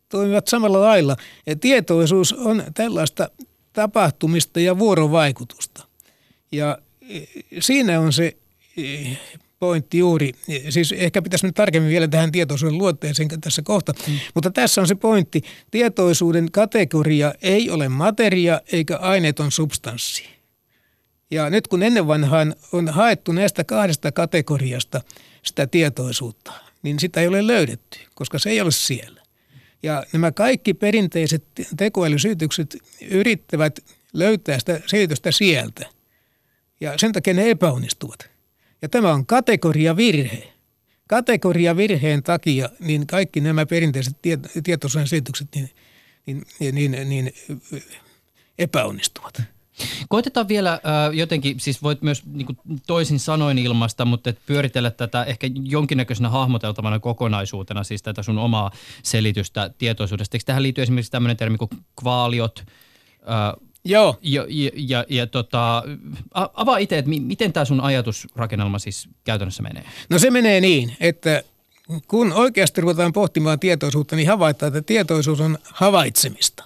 toimivat samalla lailla. Ja tietoisuus on tällaista tapahtumista ja vuorovaikutusta. Ja e, siinä on se e, pointti juuri. Siis ehkä pitäisi nyt tarkemmin vielä tähän tietoisuuden luotteeseen tässä kohta. Mm. Mutta tässä on se pointti. Tietoisuuden kategoria ei ole materia eikä aineeton substanssi. Ja nyt kun ennen vanhaan on haettu näistä kahdesta kategoriasta sitä tietoisuutta, niin sitä ei ole löydetty, koska se ei ole siellä. Ja nämä kaikki perinteiset tekoälysyytykset yrittävät löytää sitä selitystä sieltä. Ja sen takia ne epäonnistuvat. Ja tämä on kategoriavirhe. Kategoriavirheen takia niin kaikki nämä perinteiset tietoisuuden selitykset niin, niin, niin, niin, niin epäonnistuvat. Koitetaan vielä äh, jotenkin, siis voit myös niin kuin toisin sanoin ilmasta, mutta et pyöritellä tätä ehkä jonkinnäköisenä hahmoteltavana kokonaisuutena, siis tätä sun omaa selitystä tietoisuudesta. Eikö tähän liittyy esimerkiksi tämmöinen termi kuin kvaaliot? Äh, Joo. Ja, ja, ja, ja tota, avaa itse, että miten tämä sun ajatusrakennelma siis käytännössä menee? No se menee niin, että kun oikeasti ruvetaan pohtimaan tietoisuutta, niin havaitaan, että tietoisuus on havaitsemista.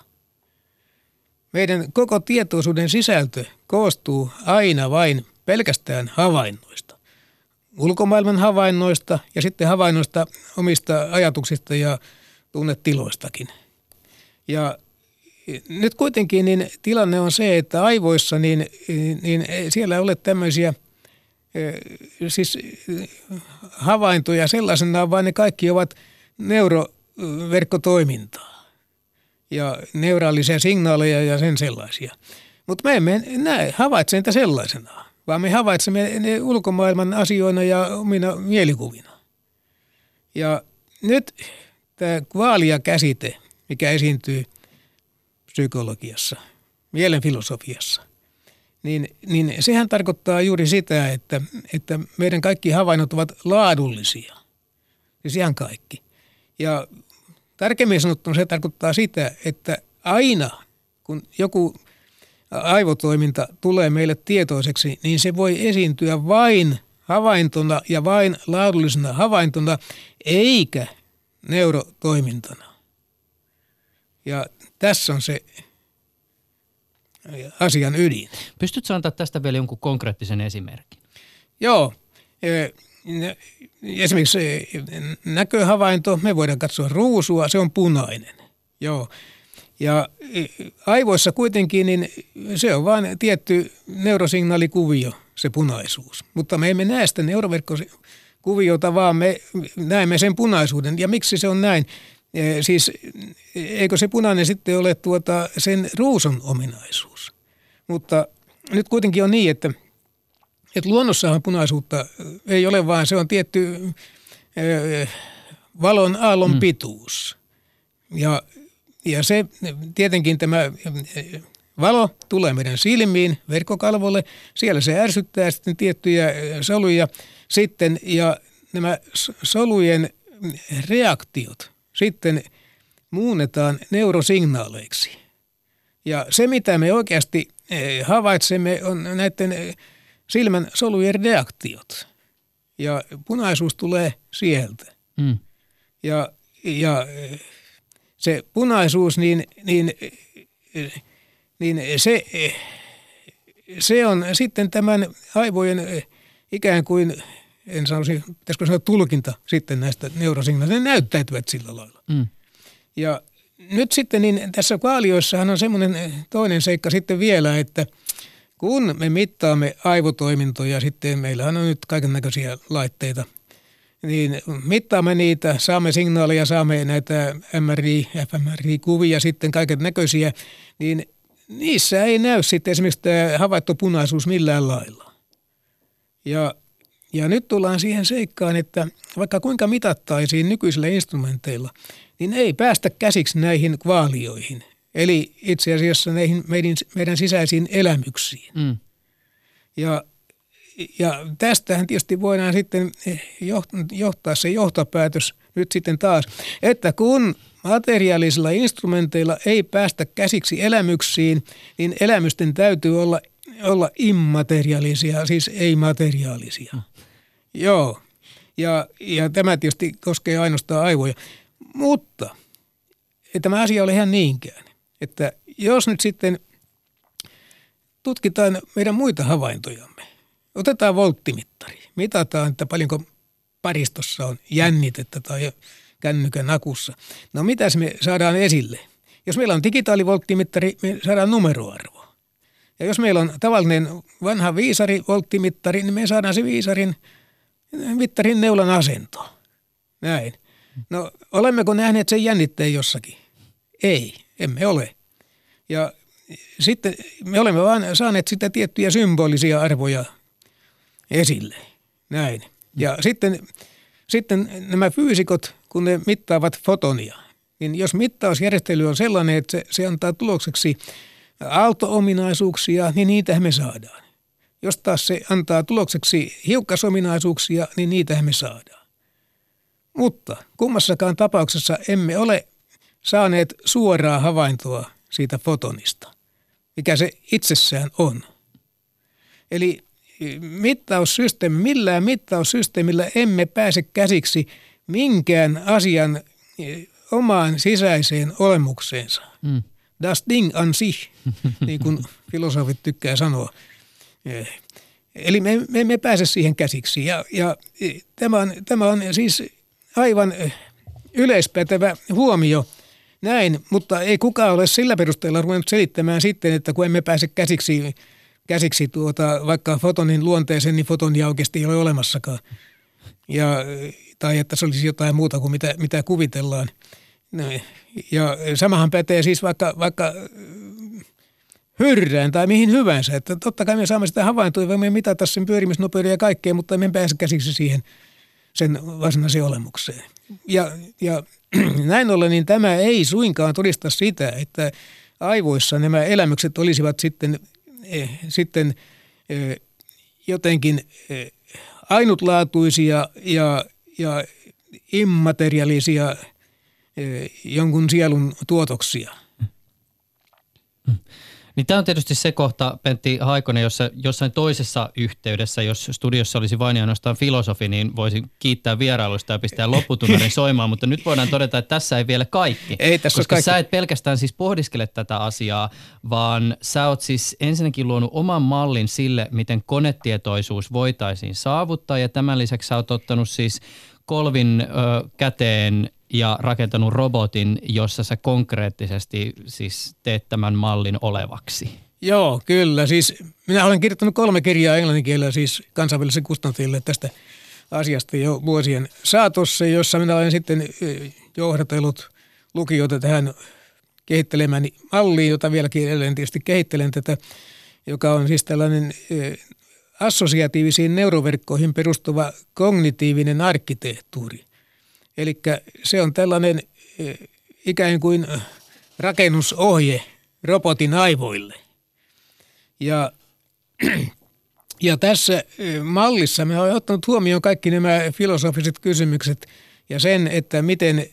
Meidän koko tietoisuuden sisältö koostuu aina vain pelkästään havainnoista. Ulkomaailman havainnoista ja sitten havainnoista omista ajatuksista ja tunnetiloistakin. Ja nyt kuitenkin niin tilanne on se, että aivoissa niin, niin siellä ei ole tämmöisiä siis havaintoja sellaisena, vaan ne kaikki ovat neuroverkkotoimintaa ja neuraalisia signaaleja ja sen sellaisia. Mutta me emme näe, havaitse niitä sellaisena, vaan me havaitsemme ne ulkomaailman asioina ja omina mielikuvina. Ja nyt tämä kvaalia-käsite, mikä esiintyy psykologiassa, mielenfilosofiassa, niin, niin sehän tarkoittaa juuri sitä, että, että meidän kaikki havainnot ovat laadullisia. Siis ihan kaikki. Ja Tarkemmin sanottuna se tarkoittaa sitä, että aina kun joku aivotoiminta tulee meille tietoiseksi, niin se voi esiintyä vain havaintona ja vain laadullisena havaintona, eikä neurotoimintana. Ja tässä on se asian ydin. Pystytkö antaa tästä vielä jonkun konkreettisen esimerkin? Joo esimerkiksi näköhavainto, me voidaan katsoa ruusua, se on punainen. Joo. Ja aivoissa kuitenkin niin se on vain tietty neurosignaalikuvio, se punaisuus. Mutta me emme näe sitä neuroverkkokuviota, vaan me näemme sen punaisuuden. Ja miksi se on näin? E, siis eikö se punainen sitten ole tuota sen ruusun ominaisuus? Mutta nyt kuitenkin on niin, että – että luonnossahan punaisuutta ei ole, vaan se on tietty valon aallon mm. pituus. Ja, ja se tietenkin tämä valo tulee meidän silmiin, verkkokalvolle. Siellä se ärsyttää sitten tiettyjä soluja sitten ja nämä solujen reaktiot sitten muunnetaan neurosignaaleiksi. Ja se, mitä me oikeasti havaitsemme, on näiden silmän solujen reaktiot. Ja punaisuus tulee sieltä. Mm. Ja, ja se punaisuus, niin, niin, niin se, se on sitten tämän aivojen ikään kuin, en sanoisi, pitäisikö sanoa tulkinta sitten näistä neurosignaaleista, ne näyttäytyvät sillä lailla. Mm. Ja nyt sitten niin tässä kaalioissahan on semmoinen toinen seikka sitten vielä, että kun me mittaamme aivotoimintoja, sitten meillähän on nyt kaiken näköisiä laitteita, niin mittaamme niitä, saamme signaaleja, saamme näitä MRI, fMRI-kuvia, sitten kaiken näköisiä, niin niissä ei näy sitten esimerkiksi tämä havaittu punaisuus millään lailla. Ja, ja nyt tullaan siihen seikkaan, että vaikka kuinka mitattaisiin nykyisillä instrumenteilla, niin ei päästä käsiksi näihin kvaalioihin. Eli itse asiassa näihin meidän, meidän sisäisiin elämyksiin. Mm. Ja, ja tästähän tietysti voidaan sitten johtaa se johtopäätös nyt sitten taas, että kun materiaalisilla instrumenteilla ei päästä käsiksi elämyksiin, niin elämysten täytyy olla, olla immateriaalisia, siis ei-materiaalisia. Mm. Joo, ja, ja tämä tietysti koskee ainoastaan aivoja. Mutta ei tämä asia ole ihan niinkään, että jos nyt sitten tutkitaan meidän muita havaintojamme, otetaan volttimittari, mitataan, että paljonko paristossa on jännitettä tai kännykän akussa. No mitä me saadaan esille? Jos meillä on digitaalivolttimittari, me saadaan numeroarvo. Ja jos meillä on tavallinen vanha viisari volttimittari, niin me saadaan se viisarin mittarin neulan asento. Näin. No olemmeko nähneet sen jännitteen jossakin? Ei, emme ole. Ja sitten me olemme vaan saaneet sitä tiettyjä symbolisia arvoja esille. Näin. Ja mm. sitten, sitten nämä fyysikot, kun ne mittaavat fotonia, niin jos mittausjärjestely on sellainen, että se, se antaa tulokseksi aalto-ominaisuuksia, niin niitä me saadaan. Jos taas se antaa tulokseksi hiukkasominaisuuksia, niin niitä me saadaan. Mutta kummassakaan tapauksessa emme ole saaneet suoraa havaintoa siitä fotonista, mikä se itsessään on. Eli mittaussysteemi, millään mittaussysteemillä emme pääse käsiksi minkään asian omaan sisäiseen olemukseensa. Mm. Das Ding an sich, niin kuin filosofit tykkää sanoa. Eli me, me emme pääse siihen käsiksi. Ja, ja tämä, on, tämä on siis aivan yleispätevä huomio näin, mutta ei kukaan ole sillä perusteella ruvennut selittämään sitten, että kun emme pääse käsiksi, käsiksi tuota, vaikka fotonin luonteeseen, niin fotonia oikeasti ei ole olemassakaan. Ja, tai että se olisi jotain muuta kuin mitä, mitä kuvitellaan. No, ja samahan pätee siis vaikka, vaikka hyrrään tai mihin hyvänsä. Että totta kai me saamme sitä havaintoa, voimme mitata sen pyörimisnopeuden ja kaikkea, mutta emme pääse käsiksi siihen sen varsinaiseen olemukseen. Ja, ja näin ollen niin tämä ei suinkaan todista sitä, että aivoissa nämä elämykset olisivat sitten, eh, sitten eh, jotenkin eh, ainutlaatuisia ja, ja immateriaalisia eh, jonkun sielun tuotoksia. Mm. Niin tämä on tietysti se kohta, Pentti Haikonen, jossa jossain toisessa yhteydessä, jos studiossa olisi vain ja ainoastaan filosofi, niin voisi kiittää vierailusta ja pistää lopputunnelin soimaan, mutta nyt voidaan todeta, että tässä ei vielä kaikki. Ei tässä koska kaikki. sä et pelkästään siis pohdiskele tätä asiaa, vaan sä oot siis ensinnäkin luonut oman mallin sille, miten konetietoisuus voitaisiin saavuttaa ja tämän lisäksi sä oot ottanut siis kolvin ö, käteen ja rakentanut robotin, jossa sä konkreettisesti siis teet tämän mallin olevaksi. Joo, kyllä. Siis minä olen kirjoittanut kolme kirjaa englanninkielellä siis kansainväliselle kustantille tästä asiasta jo vuosien saatossa, jossa minä olen sitten johdatellut lukijoita tähän kehittelemäni malliin, jota vieläkin edelleen tietysti kehittelen tätä, joka on siis tällainen assosiatiivisiin neuroverkkoihin perustuva kognitiivinen arkkitehtuuri – Eli se on tällainen e, ikään kuin rakennusohje robotin aivoille. Ja, ja tässä e, mallissa me olemme ottanut huomioon kaikki nämä filosofiset kysymykset ja sen, että miten,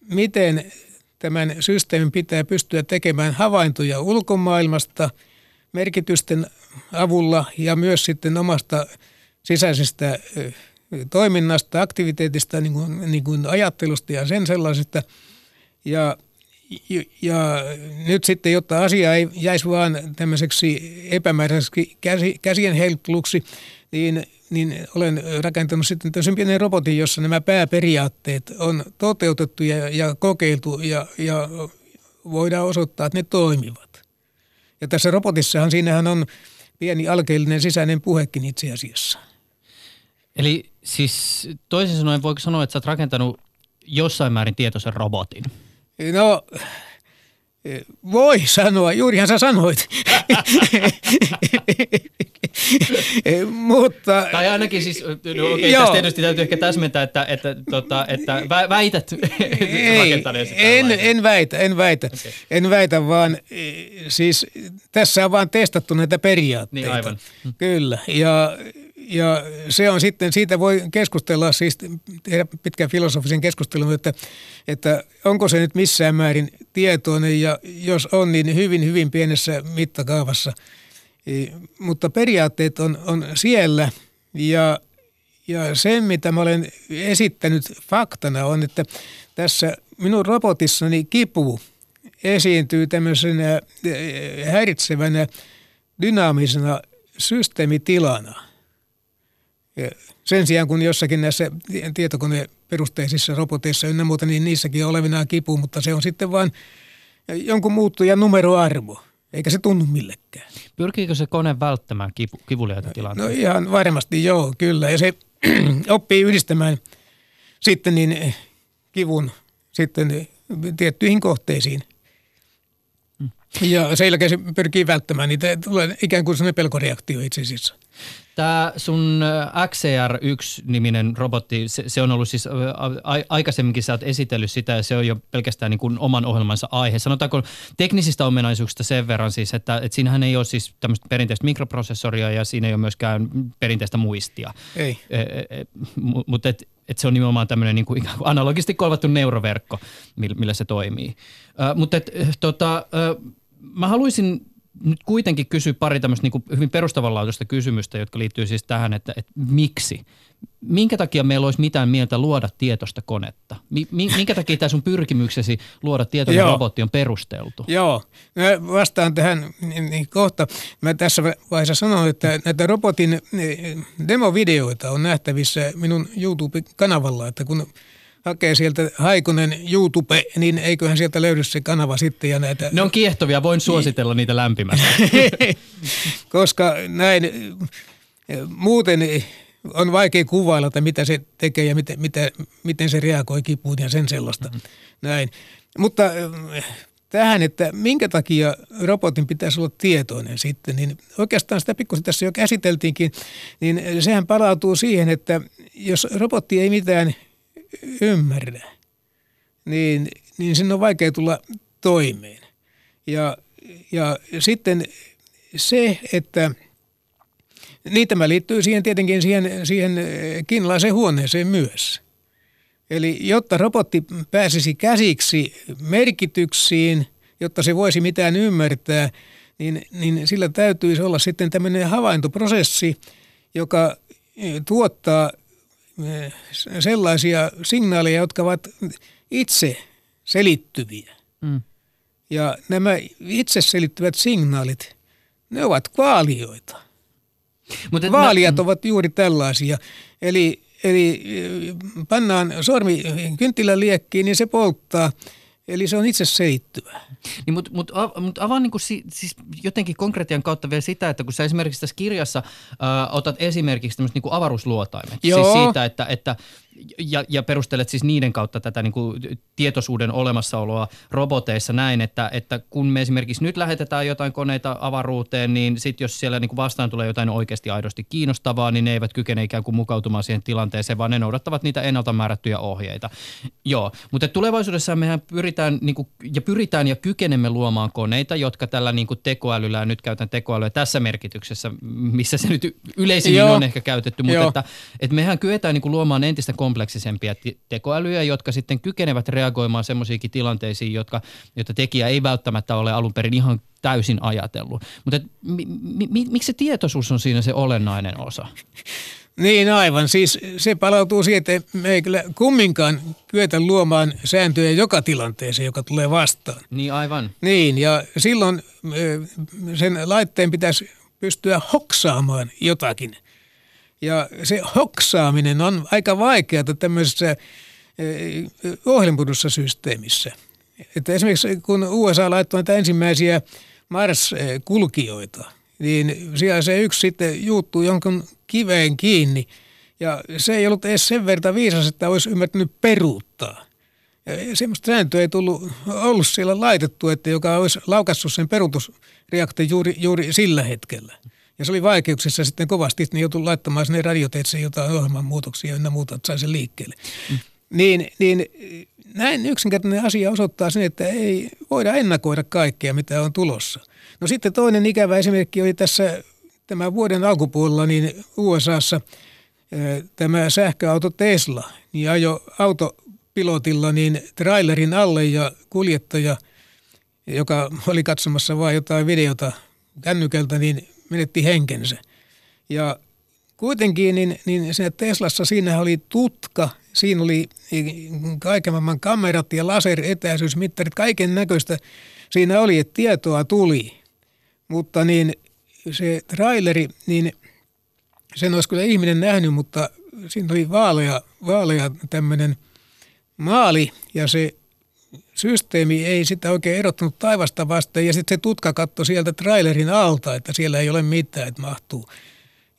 miten tämän systeemin pitää pystyä tekemään havaintoja ulkomaailmasta merkitysten avulla ja myös sitten omasta sisäisestä e, toiminnasta, aktiviteetista, niin kuin, niin kuin ajattelusta ja sen sellaisesta. Ja, ja, nyt sitten, jotta asia ei jäisi vaan tämmöiseksi epämääräiseksi käsi, käsien heilutteluksi, niin, niin olen rakentanut sitten tämmöisen pienen robotin, jossa nämä pääperiaatteet on toteutettu ja, ja kokeiltu ja, ja voidaan osoittaa, että ne toimivat. Ja tässä robotissahan siinähän on pieni alkeellinen sisäinen puhekin itse asiassa. Eli siis toisin sanoen voiko sanoa, että sä oot rakentanut jossain määrin tietoisen robotin? No, voi sanoa, juurihan sä sanoit. Mutta... Tai ainakin siis, no okei, okay, tästä tietysti täytyy ehkä täsmentää, että, että, tota, että väität Ei, en, en väitä, en väitä, okay. en väitä, vaan siis tässä on vaan testattu näitä periaatteita. Niin aivan. Kyllä, ja ja se on sitten, siitä voi keskustella, siis tehdä pitkän filosofisen keskustelun, että, että onko se nyt missään määrin tietoinen ja jos on, niin hyvin, hyvin pienessä mittakaavassa. E, mutta periaatteet on, on siellä ja, ja se, mitä mä olen esittänyt faktana on, että tässä minun robotissani kipu esiintyy tämmöisenä e, häiritsevänä dynaamisena systeemitilana – sen sijaan kun jossakin näissä tietokoneperusteisissa roboteissa ynnä muuta, niin niissäkin on olevinaan kipu, mutta se on sitten vain jonkun muuttujan numeroarvo, eikä se tunnu millekään. Pyrkiikö se kone välttämään kipu, kivuliaita tilanteita? No ihan varmasti joo, kyllä. Ja se oppii yhdistämään sitten niin kivun sitten tiettyihin kohteisiin. Mm. Ja sen jälkeen se pyrkii välttämään niitä, tulee ikään kuin sellainen pelkoreaktio itse asiassa. Tämä sun XCR1-niminen robotti, se, se on ollut siis, a, aikaisemminkin sä oot esitellyt sitä ja se on jo pelkästään niin kuin oman ohjelmansa aihe. Sanotaanko teknisistä ominaisuuksista sen verran siis, että, että siinähän ei ole siis tämmöistä perinteistä mikroprosessoria ja siinä ei ole myöskään perinteistä muistia. Ei. E, e, mutta et, et se on nimenomaan tämmöinen niin kuin analogisesti kolvattu neuroverkko, millä se toimii. Mutta et, tota, uh, mä haluaisin nyt kuitenkin kysyä pari tämmöistä niin hyvin perustavanlaatuista kysymystä, jotka liittyy siis tähän, että, että miksi? Minkä takia meillä olisi mitään mieltä luoda tietoista konetta? Minkä takia tämä sun pyrkimyksesi luoda tietoinen Joo. robotti on perusteltu? Joo, mä vastaan tähän niin, niin kohta. Mä tässä vaiheessa sanon, että näitä robotin demovideoita on nähtävissä minun YouTube-kanavalla, että kun hakee sieltä Haikunen YouTube, niin eiköhän sieltä löydy se kanava sitten. Ja näitä... Ne on kiehtovia, voin suositella niitä lämpimästi. Koska näin muuten on vaikea kuvailla, että mitä se tekee ja miten, mitä, miten se reagoi kipuun ja sen sellaista. Mm-hmm. Näin. Mutta tähän, että minkä takia robotin pitäisi olla tietoinen sitten, niin oikeastaan sitä pikkusen tässä jo käsiteltiinkin, niin sehän palautuu siihen, että jos robotti ei mitään ymmärrä, niin, niin sinne on vaikea tulla toimeen. Ja, ja sitten se, että niin tämä liittyy siihen tietenkin siihen, siihen kiinalaiseen huoneeseen myös. Eli jotta robotti pääsisi käsiksi merkityksiin, jotta se voisi mitään ymmärtää, niin, niin sillä täytyisi olla sitten tämmöinen havaintoprosessi, joka tuottaa sellaisia signaaleja, jotka ovat itse selittyviä. Mm. Ja nämä itse selittyvät signaalit, ne ovat kvaalioita. Mutta Vaaliat mä... ovat juuri tällaisia. Eli, eli pannaan sormi kynttilän liekkiin, niin se polttaa – Eli se on itse seittyvä. Niin, mutta mut, mut avaa niin si, siis jotenkin konkretian kautta vielä sitä, että kun sä esimerkiksi tässä kirjassa ä, otat esimerkiksi tämmöiset niin avaruusluotaimet. Siis Joo. Siis siitä, että, että ja, ja perustelet siis niiden kautta tätä niin kuin tietoisuuden olemassaoloa roboteissa näin, että, että kun me esimerkiksi nyt lähetetään jotain koneita avaruuteen, niin sitten jos siellä niin kuin vastaan tulee jotain oikeasti aidosti kiinnostavaa, niin ne eivät kykene ikään kuin mukautumaan siihen tilanteeseen, vaan ne noudattavat niitä ennalta määrättyjä ohjeita. Joo, mutta tulevaisuudessa mehän pyritään niin kuin, ja pyritään ja kykenemme luomaan koneita, jotka tällä niin kuin tekoälyllä, ja nyt käytän tekoälyä tässä merkityksessä, missä se nyt yleisimmin on ehkä käytetty, mutta että, että mehän kyetään niin kuin luomaan entistä kompleksisempia tekoälyjä, jotka sitten kykenevät reagoimaan semmoisiinkin tilanteisiin, jotka, joita tekijä ei välttämättä ole alun perin ihan täysin ajatellut. Mutta mi, mi, miksi se tietoisuus on siinä se olennainen osa? Niin aivan. Siis se palautuu siihen, että me ei kyllä kumminkaan kyetä luomaan sääntöjä joka tilanteeseen, joka tulee vastaan. Niin aivan. Niin, ja silloin sen laitteen pitäisi pystyä hoksaamaan jotakin. Ja se hoksaaminen on aika vaikeaa tämmöisessä ohjelmoidussa systeemissä. Että esimerkiksi kun USA laittoi näitä ensimmäisiä Mars-kulkijoita, niin siellä se yksi sitten juuttuu jonkun kiveen kiinni ja se ei ollut edes sen verran viisas, että olisi ymmärtänyt peruuttaa. Ja semmoista sääntöä ei tullut, ollut siellä laitettu, että joka olisi laukassut sen peruutusreaktion juuri, juuri sillä hetkellä. Ja se oli vaikeuksissa sitten kovasti, että ne joutui laittamaan sinne radioteitse jotain ohjelman muutoksia ja muuta, että sai sen liikkeelle. Mm. Niin, niin näin yksinkertainen asia osoittaa sen, että ei voida ennakoida kaikkea, mitä on tulossa. No sitten toinen ikävä esimerkki oli tässä tämän vuoden alkupuolella niin USAssa tämä sähköauto Tesla niin ajo autopilotilla niin trailerin alle ja kuljettaja, joka oli katsomassa vain jotain videota kännykältä, niin menetti henkensä. Ja kuitenkin niin, niin siinä Teslassa siinä oli tutka, siinä oli kaiken maailman kamerat ja laseretäisyysmittarit, kaiken näköistä siinä oli, että tietoa tuli. Mutta niin se traileri, niin sen olisi kyllä ihminen nähnyt, mutta siinä oli vaalea, vaalea tämmöinen maali ja se systeemi ei sitä oikein erottanut taivasta vastaan ja sitten se tutka katto sieltä trailerin alta, että siellä ei ole mitään, että mahtuu.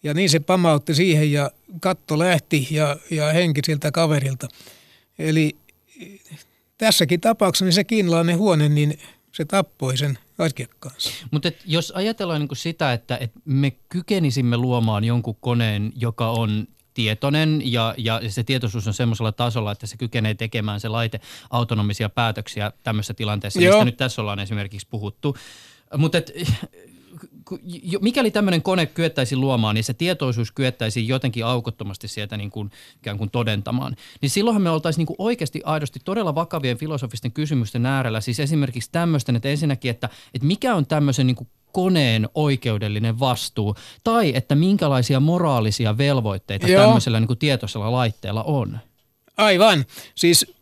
Ja niin se pamautti siihen ja katto lähti ja, ja henki siltä kaverilta. Eli tässäkin tapauksessa niin se kiinalainen huone, niin se tappoi sen asiakkaansa. Mutta jos ajatellaan niin sitä, että, että me kykenisimme luomaan jonkun koneen, joka on tietoinen ja, ja se tietoisuus on semmoisella tasolla, että se kykenee tekemään se laite autonomisia päätöksiä tämmöisessä tilanteessa, Joo. mistä nyt tässä ollaan esimerkiksi puhuttu. Mutta mikäli tämmöinen kone kyettäisiin luomaan, niin se tietoisuus kyettäisiin jotenkin aukottomasti sieltä niin kuin, ikään kuin todentamaan, niin silloinhan me oltaisiin niin kuin oikeasti aidosti todella vakavien filosofisten kysymysten äärellä. Siis esimerkiksi tämmöisten, että ensinnäkin, että, että mikä on tämmöisen niin kuin koneen oikeudellinen vastuu, tai että minkälaisia moraalisia velvoitteita Joo. tämmöisellä niin kuin tietoisella laitteella on. Aivan. Siis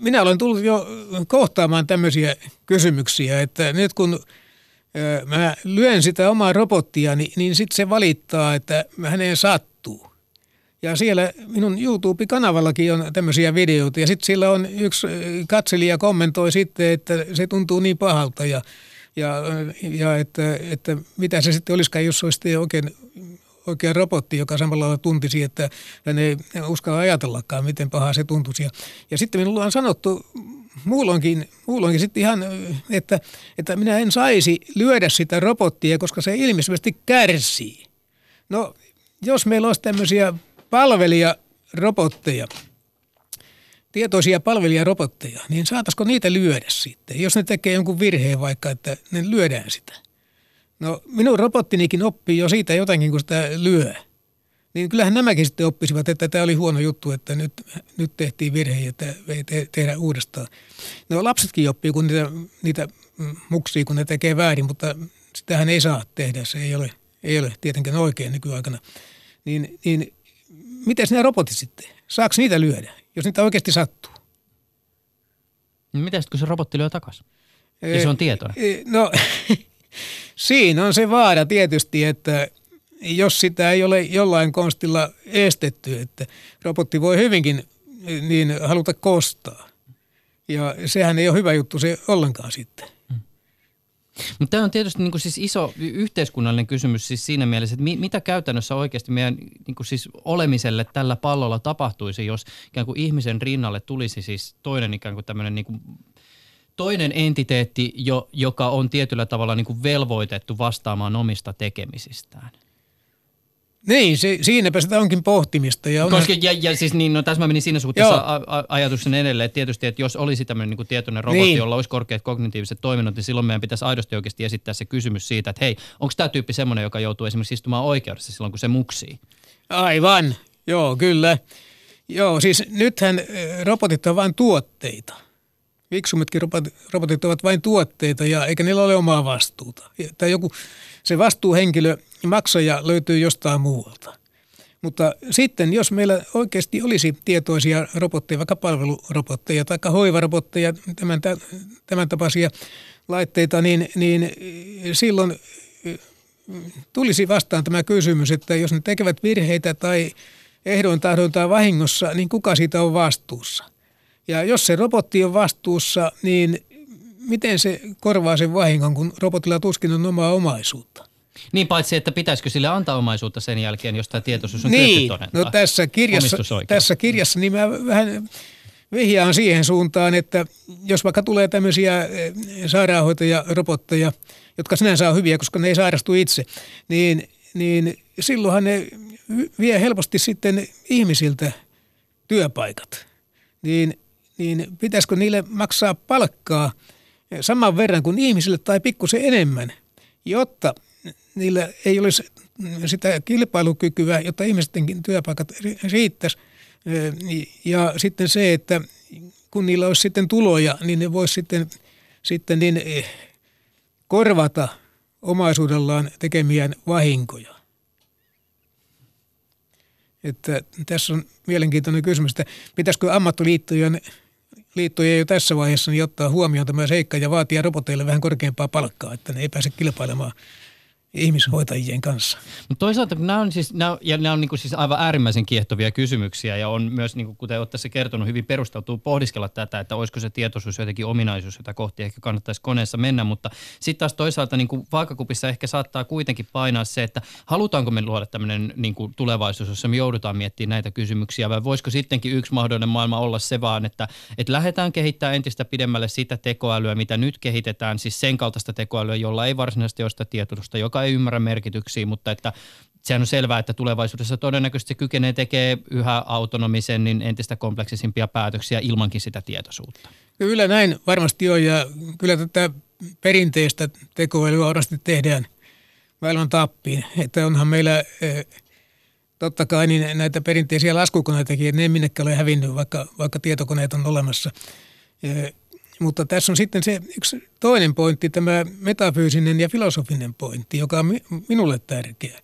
minä olen tullut jo kohtaamaan tämmöisiä kysymyksiä, että nyt kun mä lyön sitä omaa robottia, niin, niin sitten se valittaa, että häneen sattuu. Ja siellä minun YouTube-kanavallakin on tämmöisiä videoita ja sitten sillä on yksi katselija kommentoi sitten, että se tuntuu niin pahalta ja, ja, ja että, että mitä se sitten olisikaan, jos olisi oikein oikea robotti, joka samalla lailla tuntisi, että hän ei uskalla ajatellakaan, miten pahaa se tuntuisi. Ja, ja sitten minulla on sanottu muulloinkin, muulloinkin sitten ihan, että, että minä en saisi lyödä sitä robottia, koska se ilmeisesti kärsii. No, jos meillä olisi tämmöisiä palvelijarobotteja, tietoisia palvelijarobotteja, niin saataisiko niitä lyödä sitten, jos ne tekee jonkun virheen vaikka, että ne lyödään sitä. No minun robottinikin oppii jo siitä jotakin, kun sitä lyö niin kyllähän nämäkin sitten oppisivat, että tämä oli huono juttu, että nyt, nyt tehtiin virhe ja ei te, tehdä uudestaan. No lapsetkin oppii, kun niitä, niitä muksii, kun ne tekee väärin, mutta sitähän ei saa tehdä, se ei ole, ei ole tietenkään oikein nykyaikana. Niin, niin miten nämä robotit sitten, saako niitä lyödä, jos niitä oikeasti sattuu? No miten sitten, kun se robotti lyö takaisin? Ja se on tietoinen. No siinä on se vaara tietysti, että jos sitä ei ole jollain konstilla estetty, että robotti voi hyvinkin niin haluta kostaa. Ja sehän ei ole hyvä juttu se ollenkaan sitten. Hmm. Mutta tämä on tietysti niin siis iso yhteiskunnallinen kysymys siis siinä mielessä, että mi- mitä käytännössä oikeasti meidän niin siis olemiselle tällä pallolla tapahtuisi, jos ikään kuin ihmisen rinnalle tulisi siis toinen ikään kuin tämmöinen niin kuin toinen entiteetti, jo, joka on tietyllä tavalla niin kuin velvoitettu vastaamaan omista tekemisistään. Niin, se, siinäpä sitä onkin pohtimista. Ja, onhan... Koska, ja, ja siis niin, no tässä mä menin siinä suhteessa a, a, ajatus sen edelleen, että tietysti, että jos olisi tämmöinen niin tietoinen robotti, niin. jolla olisi korkeat kognitiiviset toiminnot, niin silloin meidän pitäisi aidosti oikeasti esittää se kysymys siitä, että hei, onko tämä tyyppi semmoinen, joka joutuu esimerkiksi istumaan oikeudessa silloin, kun se muksii? Aivan, joo, kyllä. Joo, siis nythän robotit on vain tuotteita. Viksummatkin robotit ovat vain tuotteita ja eikä niillä ole omaa vastuuta. Tai joku se vastuuhenkilö, maksaja löytyy jostain muualta. Mutta sitten, jos meillä oikeasti olisi tietoisia robotteja, vaikka palvelurobotteja tai hoivarobotteja, tämän, tämän tapaisia laitteita, niin, niin silloin tulisi vastaan tämä kysymys, että jos ne tekevät virheitä tai ehdoin tahdon tai vahingossa, niin kuka siitä on vastuussa? Ja jos se robotti on vastuussa, niin miten se korvaa sen vahingon, kun robotilla tuskin on omaa omaisuutta? Niin paitsi, että pitäisikö sille antaa omaisuutta sen jälkeen, jos tämä tietoisuus on niin, no tässä kirjassa, tässä kirjassa niin mä vähän vihjaan siihen suuntaan, että jos vaikka tulee tämmöisiä eh, sairaanhoitajarobotteja, jotka sinänsä on hyviä, koska ne ei sairastu itse, niin, niin silloinhan ne vie helposti sitten ihmisiltä työpaikat. Niin, niin pitäisikö niille maksaa palkkaa saman verran kuin ihmisille tai pikkusen enemmän, jotta niillä ei olisi sitä kilpailukykyä, jotta ihmistenkin työpaikat riittäisi. Ja sitten se, että kun niillä olisi sitten tuloja, niin ne voisi sitten, sitten niin eh, korvata omaisuudellaan tekemiään vahinkoja. Että tässä on mielenkiintoinen kysymys, että pitäisikö ammattiliittojen liittojen jo tässä vaiheessa niin ottaa huomioon tämä seikka ja vaatia roboteille vähän korkeampaa palkkaa, että ne ei pääse kilpailemaan – ihmishoitajien kanssa. Mutta toisaalta nämä on, siis, nämä, ja nämä on niin kuin siis aivan äärimmäisen kiehtovia kysymyksiä ja on myös, niin kuin, kuten olet tässä kertonut, hyvin perusteltua pohdiskella tätä, että olisiko se tietoisuus jotenkin ominaisuus, jota kohti ehkä kannattaisi koneessa mennä, mutta sitten taas toisaalta niin kuin vaakakupissa ehkä saattaa kuitenkin painaa se, että halutaanko me luoda tämmöinen niin kuin tulevaisuus, jossa me joudutaan miettimään näitä kysymyksiä vai voisiko sittenkin yksi mahdollinen maailma olla se vaan, että, että lähdetään kehittämään entistä pidemmälle sitä tekoälyä, mitä nyt kehitetään, siis sen kaltaista tekoälyä, jolla ei varsinaisesti ole sitä tietoisuutta, joka ei ymmärrä merkityksiä, mutta että sehän on selvää, että tulevaisuudessa todennäköisesti se kykenee tekemään yhä autonomisen, niin entistä kompleksisimpia päätöksiä ilmankin sitä tietoisuutta. Kyllä näin varmasti on ja kyllä tätä perinteistä tekoälyä varmasti tehdään maailman tappiin. Että onhan meillä eh, totta kai niin näitä perinteisiä laskukoneitakin, ne ei minnekään ole hävinnyt, vaikka, vaikka tietokoneet on olemassa. Mutta tässä on sitten se yksi toinen pointti, tämä metafyysinen ja filosofinen pointti, joka on minulle tärkeä.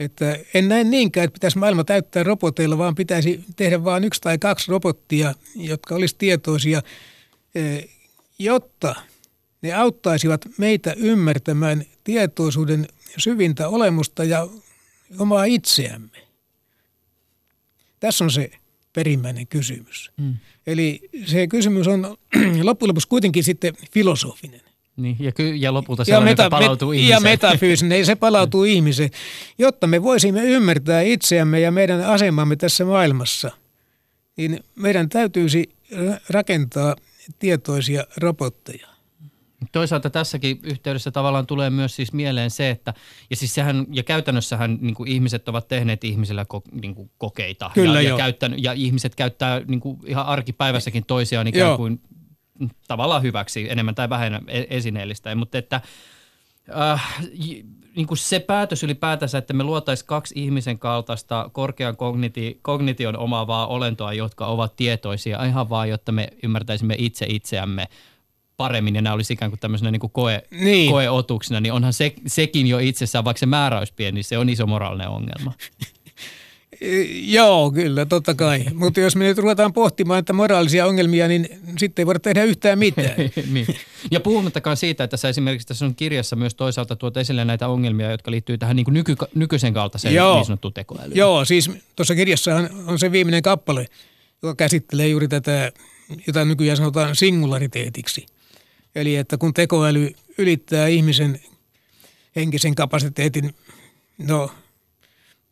Että en näe niinkään, että pitäisi maailma täyttää roboteilla, vaan pitäisi tehdä vain yksi tai kaksi robottia, jotka olisi tietoisia, e, jotta ne auttaisivat meitä ymmärtämään tietoisuuden syvintä olemusta ja omaa itseämme. Tässä on se perimmäinen kysymys. Mm. Eli se kysymys on loppujen lopuksi kuitenkin sitten filosofinen. Niin, ja, ky- ja lopulta se ja meta- palautuu ihmiseen. Ja metafyysinen, se palautuu ihmiseen, jotta me voisimme ymmärtää itseämme ja meidän asemamme tässä maailmassa. Niin meidän täytyisi rakentaa tietoisia robotteja. Toisaalta tässäkin yhteydessä tavallaan tulee myös siis mieleen se, että ja siis sehän, ja käytännössähän niin kuin ihmiset ovat tehneet ihmisillä ko, niin kuin kokeita Kyllä ja, ja, käyttänyt, ja ihmiset käyttää niin kuin ihan arkipäivässäkin toisiaan ikään joo. kuin tavallaan hyväksi, enemmän tai vähemmän e-, esineellistä, mutta että äh, niin kuin se päätös ylipäätänsä, että me luotaisiin kaksi ihmisen kaltaista korkean kogniti- kognition omaavaa olentoa, jotka ovat tietoisia ihan vaan, jotta me ymmärtäisimme itse itseämme – paremmin ja nämä olisi ikään kuin tämmöisenä niin kuin koe, niin. koeotuksena, niin onhan se, sekin jo itsessään, vaikka se määrä olisi pieni, niin se on iso moraalinen ongelma. Joo, kyllä, totta kai. Mutta jos me nyt ruvetaan pohtimaan että moraalisia ongelmia, niin sitten ei voida tehdä yhtään mitään. niin. Ja puhumattakaan siitä, että sä esimerkiksi tässä on kirjassa myös toisaalta tuot esille näitä ongelmia, jotka liittyy tähän niin kuin nyky, nykyisen kaltaiseen Joo. niin sanottuun tekoälyyn. Joo, siis tuossa kirjassa on, on se viimeinen kappale, joka käsittelee juuri tätä, jota nykyään sanotaan singulariteetiksi – Eli että kun tekoäly ylittää ihmisen henkisen kapasiteetin, no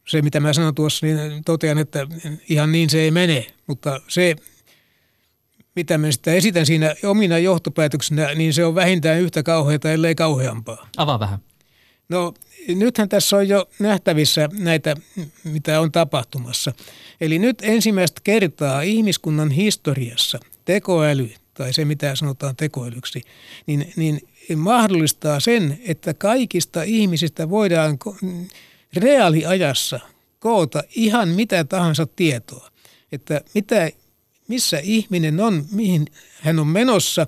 se mitä mä sanon tuossa, niin totean, että ihan niin se ei mene, mutta se mitä mä sitä esitän siinä omina johtopäätöksenä, niin se on vähintään yhtä kauheata, ellei kauheampaa. Avaa vähän. No nythän tässä on jo nähtävissä näitä, mitä on tapahtumassa. Eli nyt ensimmäistä kertaa ihmiskunnan historiassa tekoäly tai se mitä sanotaan tekoälyksi, niin, niin mahdollistaa sen, että kaikista ihmisistä voidaan reaaliajassa koota ihan mitä tahansa tietoa. Että mitä, missä ihminen on, mihin hän on menossa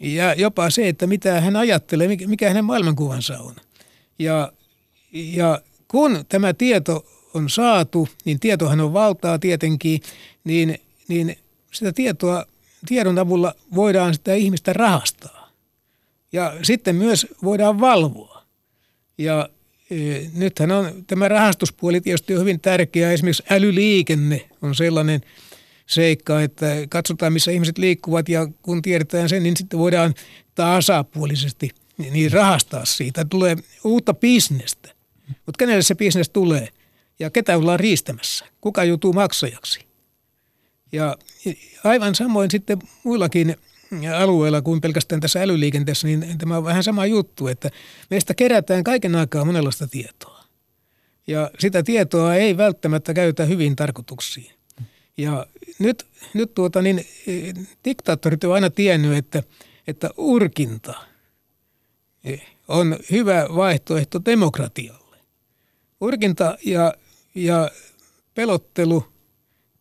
ja jopa se, että mitä hän ajattelee, mikä hänen maailmankuvansa on. Ja, ja kun tämä tieto on saatu, niin tietohan on valtaa tietenkin, niin, niin sitä tietoa, tiedon avulla voidaan sitä ihmistä rahastaa. Ja sitten myös voidaan valvoa. Ja e, nythän on tämä rahastuspuoli tietysti on hyvin tärkeä. Esimerkiksi älyliikenne on sellainen seikka, että katsotaan missä ihmiset liikkuvat ja kun tiedetään sen, niin sitten voidaan tasapuolisesti niin rahastaa siitä. Tulee uutta bisnestä. Mutta kenelle se bisnes tulee ja ketä ollaan riistämässä? Kuka joutuu maksajaksi? Ja aivan samoin sitten muillakin alueilla kuin pelkästään tässä älyliikenteessä, niin tämä on vähän sama juttu, että meistä kerätään kaiken aikaa monenlaista tietoa. Ja sitä tietoa ei välttämättä käytä hyvin tarkoituksiin. Ja nyt, nyt tuota, niin, diktaattorit ovat aina tiennyt, että, että urkinta on hyvä vaihtoehto demokratialle. Urkinta ja, ja pelottelu,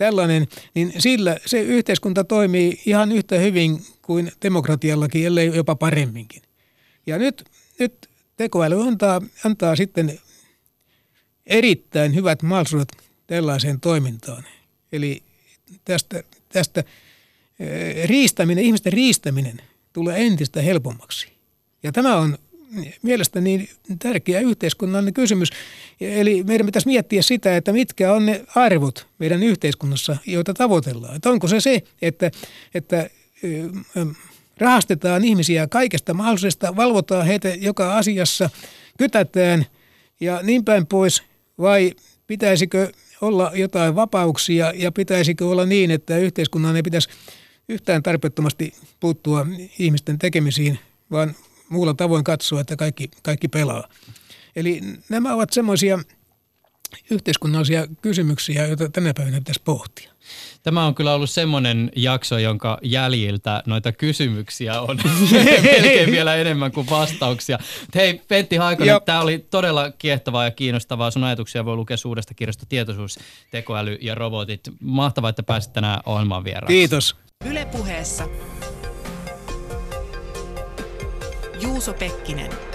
tällainen, niin sillä se yhteiskunta toimii ihan yhtä hyvin kuin demokratiallakin, ellei jopa paremminkin. Ja nyt, nyt tekoäly antaa, antaa sitten erittäin hyvät mahdollisuudet tällaiseen toimintaan. Eli tästä, tästä riistäminen, ihmisten riistäminen tulee entistä helpommaksi. Ja tämä on mielestäni tärkeä yhteiskunnallinen kysymys. Eli meidän pitäisi miettiä sitä, että mitkä on ne arvot meidän yhteiskunnassa, joita tavoitellaan. Että onko se se, että, että rahastetaan ihmisiä kaikesta mahdollisesta, valvotaan heitä joka asiassa, kytätään ja niin päin pois, vai pitäisikö olla jotain vapauksia ja pitäisikö olla niin, että yhteiskunnan ei pitäisi yhtään tarpeettomasti puuttua ihmisten tekemisiin, vaan muulla tavoin katsoa, että kaikki, kaikki pelaa. Eli nämä ovat semmoisia yhteiskunnallisia kysymyksiä, joita tänä päivänä pitäisi pohtia. Tämä on kyllä ollut semmoinen jakso, jonka jäljiltä noita kysymyksiä on melkein vielä enemmän kuin vastauksia. Hei Pentti Haikonen, tämä oli todella kiehtovaa ja kiinnostavaa. Sun ajatuksia voi lukea suuresta kirjasta Tietoisuus, tekoäly ja robotit. Mahtavaa, että pääsit tänään ohjelmaan vieraaksi. Kiitos. Yle puheessa Juuso Pekkinen.